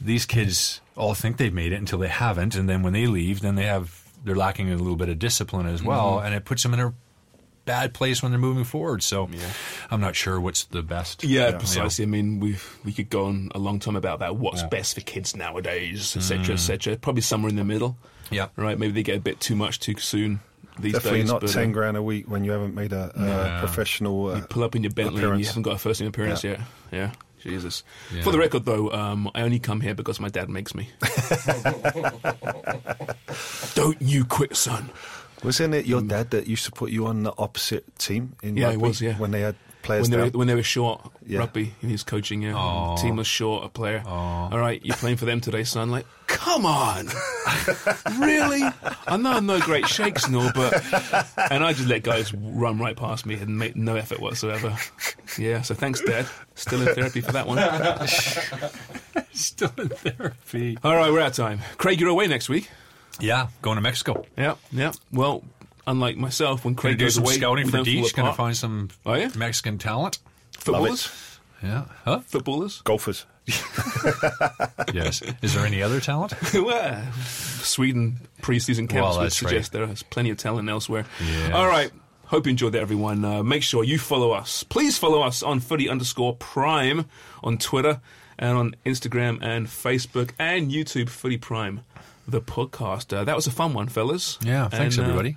these kids all think they've made it until they haven't, and then when they leave, then they have they're lacking a little bit of discipline as well, Mm-hmm. and it puts them in a bad place when they're moving forward. So I'm not sure what's the best. Yeah, precisely. I mean, we we could go on a long time about that. What's best for kids nowadays, etc., etc. Probably somewhere in the middle. Yeah. Right. Maybe they get a bit too much too soon these Definitely days. not but, uh, ten grand a week when you haven't made a, a No. professional. Uh, You pull up in your Bentley and you haven't got a first name appearance Yeah. yet. Yeah. Jesus. Yeah. For the record, though, um, I only come here because my dad makes me. Don't you quit, son. Wasn't it your dad that used to put you on the opposite team in Yeah, it rugby was, yeah. when they had players when they, were, when they were short Yeah. rugby and he was coaching you. Aw. Team was short a player. All right, you're playing for them today, son. Like, come on, really? I know I'm no great shakes and all, but and I just let guys run right past me and make no effort whatsoever. Yeah, so thanks, Dad. Still in therapy for that one. Still in therapy. All right, we're out of time. Craig, you're away next week. Yeah, going to Mexico. Yeah, yeah. Well, unlike myself, when Going Craig goes away, scouting for don't. Going to find some Oh, yeah? Mexican talent. footballers. Yeah. Huh? Footballers. Golfers. yes. Is there any other talent? well, Sweden preseason camps Well, would that's right. suggest there's plenty of talent elsewhere. Yes. All right. Hope you enjoyed that, everyone. Uh, make sure you follow us. Please follow us on footy underscore prime on Twitter and on Instagram and Facebook and YouTube, Footy Prime, the podcast. Uh, that was a fun one, fellas. Yeah, thanks, And, uh, everybody.